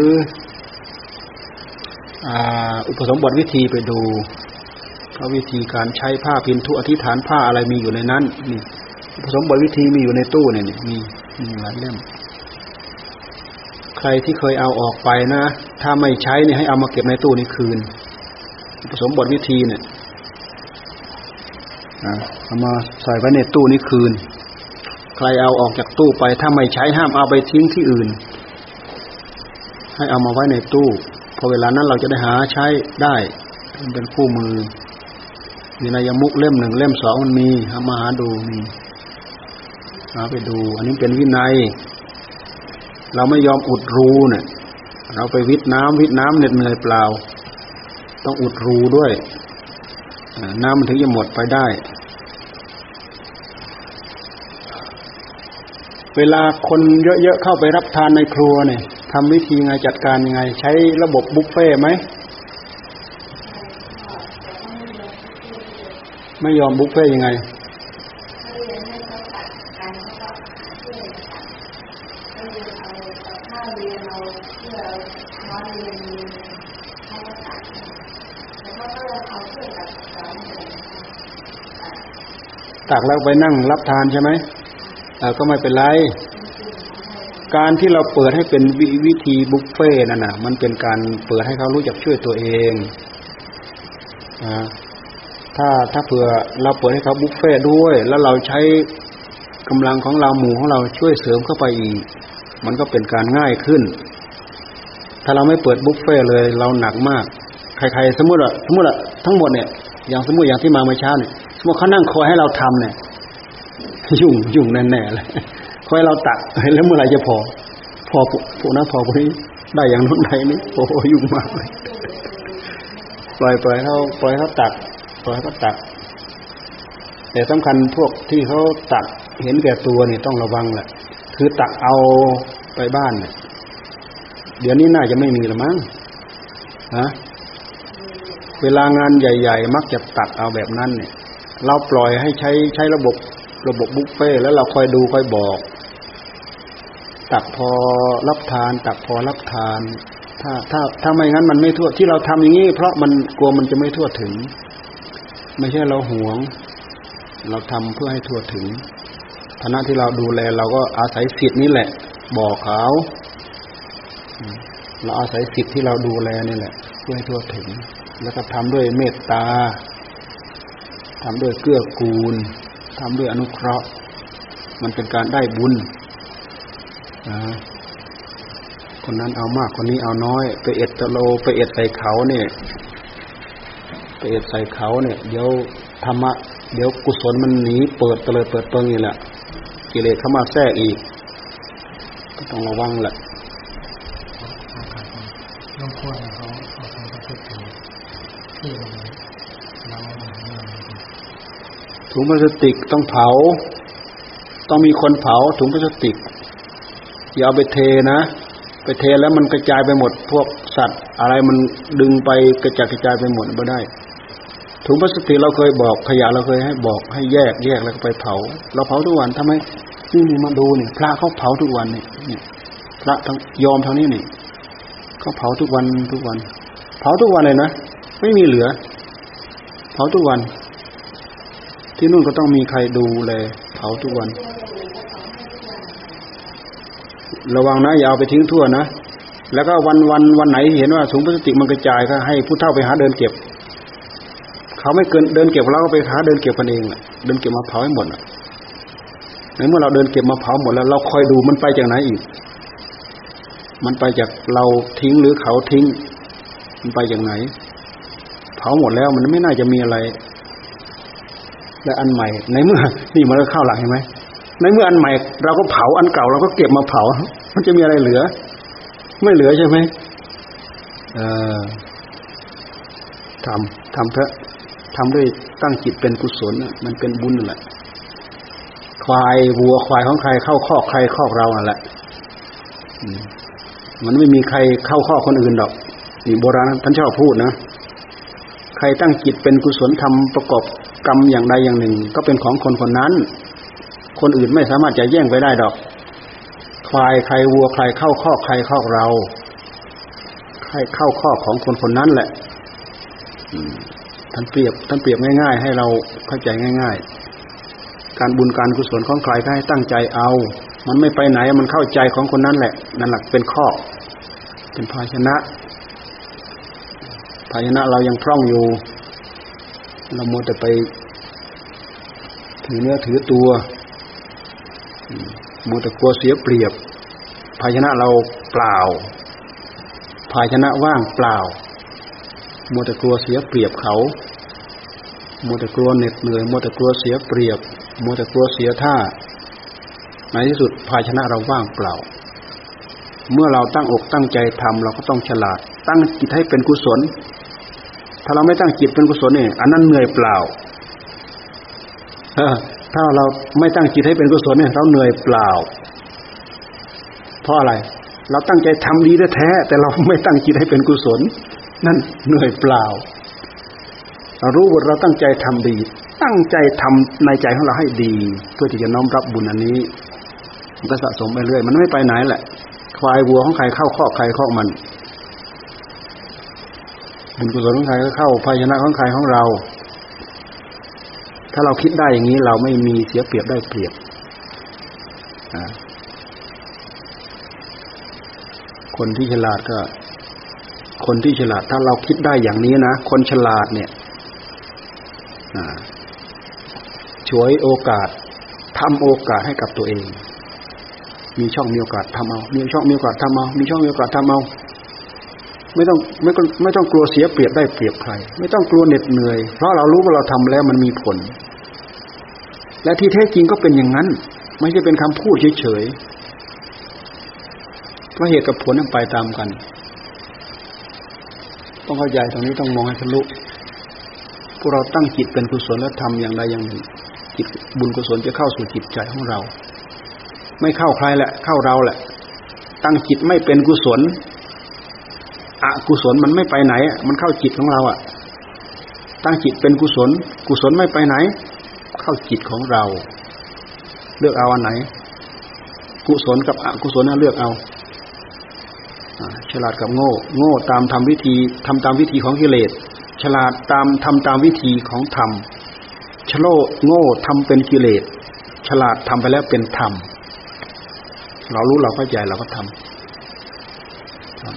อุปสมบทวิธีไปดู ระวิธีการใช้ผ้าพินทุอธิษฐานผ้าอะไรมีอยู่ในนั้นนี่ผสมบทวิธีมีอยู่ในตู้เนี่ยมีมีหลายเล่มใครที่เคยเอาออกไปนะ ถ้าไม่ใช้เนี่ยให้เอามาเก็บในตู้นี้คืน ผสมบทวิธีเนี่ยเอามาใส่ไว้ในตู้นี้คืน ใครเอาออกจากตู้ไปถ้าไม่ใช้ห้ามเอาไปทิ้งที่อื่น ให้เอามาไว้ในตู้พอเวลานั้นเราจะได้หาใช้ได้เป็นคู่มือ มีนายมุกเล่มหนึ่งเล่มสองมันมีหามาหาดูมีหาไปดู อันนี้เป็นวินัย เราไม่ยอมอุดรูเนี่ยเราไปวิทน้ำวิทน้ำเหน็ดเหนื่อยเปล่า ต้องอุดรูด้วยน้ำมันถึงจะหมดไปได้ เวลาคนเยอะๆเข้าไปรับทานในครัวเนี่ยทำวิธีไงจัดการยังไง ใช้ระบบบุฟเฟ่ไหม ไม่ยอมบุฟเฟ่ยังไงตักแล้วไปนั่งรับทานใช่ไหมก็ไม่เป็นไร การที่เราเปิดให้เป็นววิธีบุฟเฟ่นั่นน่ะ มันเป็นการเปิดให้เขารู้จักช่วยตัวเองอ ถ้าถ้าเผื่อเราเปิดให้เขาบุฟเฟ่ด้วย แล้วเราใช้กำลังของเราหมู่ของเราช่วยเสริมเข้าไปอีก มันก็เป็นการง่ายขึ้น ถ้าเราไม่เปิดบุฟเฟ่เลย เราหนักมาก ใครๆ สมมติอะสมมติอะทั้งหมดเนี่ย อย่างสมมติอย่างที่มาเมื่อเช้าเนี่ยสมมติเขานั่งคอยให้เราทำเนี่ย ยุ่งยุ่งแน่ๆเลยคอยเราตักแล้วเมื่อไหร่จะพอ พอพวกนั้นพอพวกนี้ได้อย่างนู้นไดนี้โอ้ยุ่งมากเลยปล่อยปล่อยเขาปล่อยเขาตัก ปล่อยเขาตัก แต่สำคัญพวกที่เขาตักเห็นแก่ตัวนี่ต้องระวังแหละ คือตักเอาไปบ้านเนี่ยเดี๋ยวนี้น่าจะไม่มีละมั้งฮะเวลางานใหญ่ ๆ มักจะตักเอาแบบนั้นเนี่ย เราปล่อยให้ใช้ใช้ระบบระบบบุฟเฟ่แล้วเราคอยดูคอยบอก ตักพอรับทาน ตักพอรับทาน ถ้าถ้าถ้าไม่งั้นมันไม่ทั่วที่เราทำอย่างนี้เพราะมันกลัวมันจะไม่ทั่วถึง ไม่ใช่เราหวง เราทำเพื่อให้ทั่วถึงฐานะที่เราดูแล เราก็อาศัยสิทธิ์นี้แหละ บอกเขาเราอาศัยสิทธิ์ที่เราดูแลนี่แหละ เพื่อให้ทั่วถึง แล้วก็ทำด้วยเมตตาทำด้วยเกื้อกูลทำด้วยอนุเคราะห์ มันเป็นการได้บุญนะคนนั้นเอามากคนนี้เอาน้อย ไปเอ็ดตะโล ไปเอ็ดใส่เขาเนี่ย เอ็ดใส่เขาเนี่ย เดี๋ยวธรรมะเดี๋ยวกุศลมันหนีเปิดเตลิดเปิดตัวนี่แหละกิเลสเข้ามาแทรกอีก ก็ต้องระวังแหละต้องควรเขาเอาทางประเทศที่ถุงพลาสติกต้องเผา ต้องมีคนเผาถุงพลาสติก อย่าเอาไปเทนะไปเทแล้วมันกระจายไปหมดพวกสัตว์ อะไรมันดึงไปกระจายกระจายไปหมดไม่ได้ ถุงพลาสติกเราเคยบอกขยะเราเคยให้บอกให้แยกแยกแล้วก็ไปเผา เราเผาทุกวันทำไมนี่นี่มาดูนี่พระเขาเผาทุกวันนี่นี่พระทั้งยอมทั้งนี้นี่เขาเผาทุกวันทุกวัน เผาทุกวันเลยนะไม่มีเหลือ เผาทุกวัน ที่นู่นก็ต้องมีใครดูแลเผาทุกวัน ระวังนะอย่าเอาไปทิ้งทั่วนะแล้วก็วันวันวันไหนเห็นว่าถุงพลาสติกมันกระจายก็ให้ผู้เฒ่าไปหาเดินเก็บ เขาไม่เกินเดินเก็บเราก็ไปหาเดินเก็บกันเองเดินเก็บมาเผาให้หมดในเมื่อเราเดินเก็บมาเผาหมดแล้ว เราคอยดูมันไปจากไหนอีก มันไปจากเราทิ้งหรือเขาทิ้ง มันไปจากไหน เผาหมดแล้วมันไม่น่าจะมีอะไร และอันใหม่ ในเมื่อ นี่มันก็เข้าหลังเห็นไหมในเมื่ออันใหม่เราก็เผาอันเก่าเราก็เก็บมาเผา มันจะมีอะไรเหลือ ไม่เหลือใช่ไหมเออทำทำเถอะ ทำด้วยตั้งจิตเป็นกุศลมันเป็นบุญนั่นแหละควายวัวควายของใครเข้าคอกใครคอกเรานั่นแหละมันไม่มีใครเข้าข้อคนอื่นดอกนี่โบราณท่านชอบพูดนะใครตั้งจิตเป็นกุศลทำประกอบกรรมอย่างใดอย่างหนึ่ง ก็เป็นของคนคนนั้น คนอื่นไม่สามารถจะแย่งไปได้ดอก ควายใครวัวใครเข้าข้อใครข้อเรา ใครเข้าข้อของคนคนนั้นแหละ ท่านเปรียบท่านเปรียบง่ายๆ ให้เราเข้าใจง่าย ๆ การบุญการกุศลของใครก็ให้ตั้งใจเอา มันไม่ไปไหนมันเข้าใจของคนนั้นแหละนั่นหละเป็นข้อ เป็นภาชนะภาชนะเรายังพร่องอยู่ เราโมแต่ไปถือเนื้อถือตัวโมแต่กลัวเสียเปรียบ ภาชนะเราเปล่า ภาชนะว่างเปล่าโมแต่กลัวเสียเปรียบเขา โมแต่กลัวเหน็ดเหนื่อยโมแต่กลัวเสียเปรียบโมแต่กลัวเสียท่าในที่สุดภาชนะเราว่างเปล่า เมื่อเราตั้งอกตั้งใจทำเราก็ต้องฉลาด ตั้งจิตให้เป็นกุศล ถ้าเราไม่ตั้งจิตเป็นกุศลเนี่ยอันนั้นเหนื่อยเปล่าถ้าเราไม่ตั้งจิตให้เป็นกุศลเนี่ยเราเหนื่อยเปล่า เพราะอะไร เราตั้งใจทำดีแท้แต่เราไม่ตั้งจิตให้เป็นกุศล นั่นเหนื่อยเปล่า รารู้ว่าเราตั้งใจทำดี ตั้งใจทำในใจของเราให้ดี เพื่อที่จะน้อมรับบุญอันนี้ มันก็สะสมไปเรื่อย มันไม่ไปไหนแหละ ควายวัวของใครเข้าคอกใครคอกมัน บุญกุศลของใครก็เข้าภาชนะของใครของเรา ถ้าเราคิดได้อย่างนี้เราไม่มีเสียเปรียบได้เปรียบคนที่ฉลาดก็ คนที่ฉลาดถ้าเราคิดได้อย่างนี้นะ คนฉลาดเนี่ย ช่วยโอกาสทำโอกาสให้กับตัวเอง มีช่องมีโอกาสทำเอา มีช่องมีโอกาสทำเอา มีช่องมีโอกาสทำเอา ไม่ต้องไม่ต้องไม่ต้องกลัวเสียเปรียบได้เปรียบใคร ไม่ต้องกลัวเหน็ดเหนื่อย เพราะเรารู้ว่าเราทำแล้วมันมีผล และที่แท้จริงก็เป็นอย่างนั้น ไม่ใช่เป็นคำพูดเฉยๆเพราะเหตุกับผลนั้นไปตามกัน ต้องเข้าใจตรงนี้ต้องมองให้ทะลุ วกเราตั้งจิตเป็นกุศลและทำอย่างใดอย่างหนึ่ง จิตบุญกุศลจะเข้าสู่จิตใจของเรา ไม่เข้าใครแหละ เข้าเราแหละ ตั้งจิตไม่เป็นกุศลอกุศลมันไม่ไปไหน มันเข้าจิตของเราอะ ตั้งจิตเป็นกุศล กุศลไม่ไปไหน เข้าจิตของเรา เลือกเอาอันไหน กุศลกับอกุศลน่ะเลือกเอาฉลาดกับโง่ โง่ตามทำวิธีทำตามวิธีของกิเลส ฉลาดตามทำตามวิธีของธรรมฉโลโง่ทำเป็นกิเลส ฉลาดทำไปแล้วเป็นธรรม เรารู้เราเข้าใจเราก็ท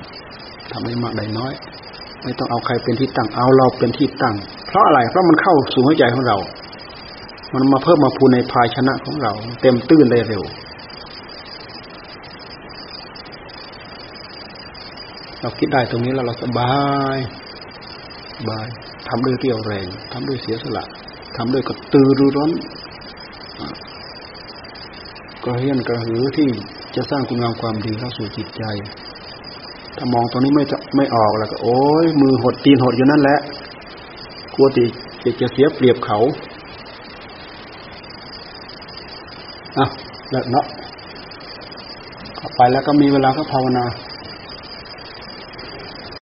ำทำให้มากได้น้อย ไม่ต้องเอาใครเป็นที่ตั้งเอาเราเป็นที่ตั้ง เพราะอะไรเพราะมันเข้าสู่หัวใจของเรา มันมาเพิ่มมาพูนในภายชนะของเรา เต็มตื้นได้เร็วเราคิดได้ตรงนี้แล้วเราสบาย บายทำด้วยเรี่ยวแรงทำด้วยเสียสละทำด้วยกระตือรือร้นก็เฮียนกระหือที่จะสร้างคุณงามความดีเข้าสู่จิตใจ ถ้ามองตรงนี้ไม่จะไม่ออกแล้วก็ โอ้ยมือหดตีนหดอยู่นั่นแหละกลัวตีจะจะเสียเปรียบเขาอะแล้วเนาะไปแล้วก็มีเวลาก็ภาวนา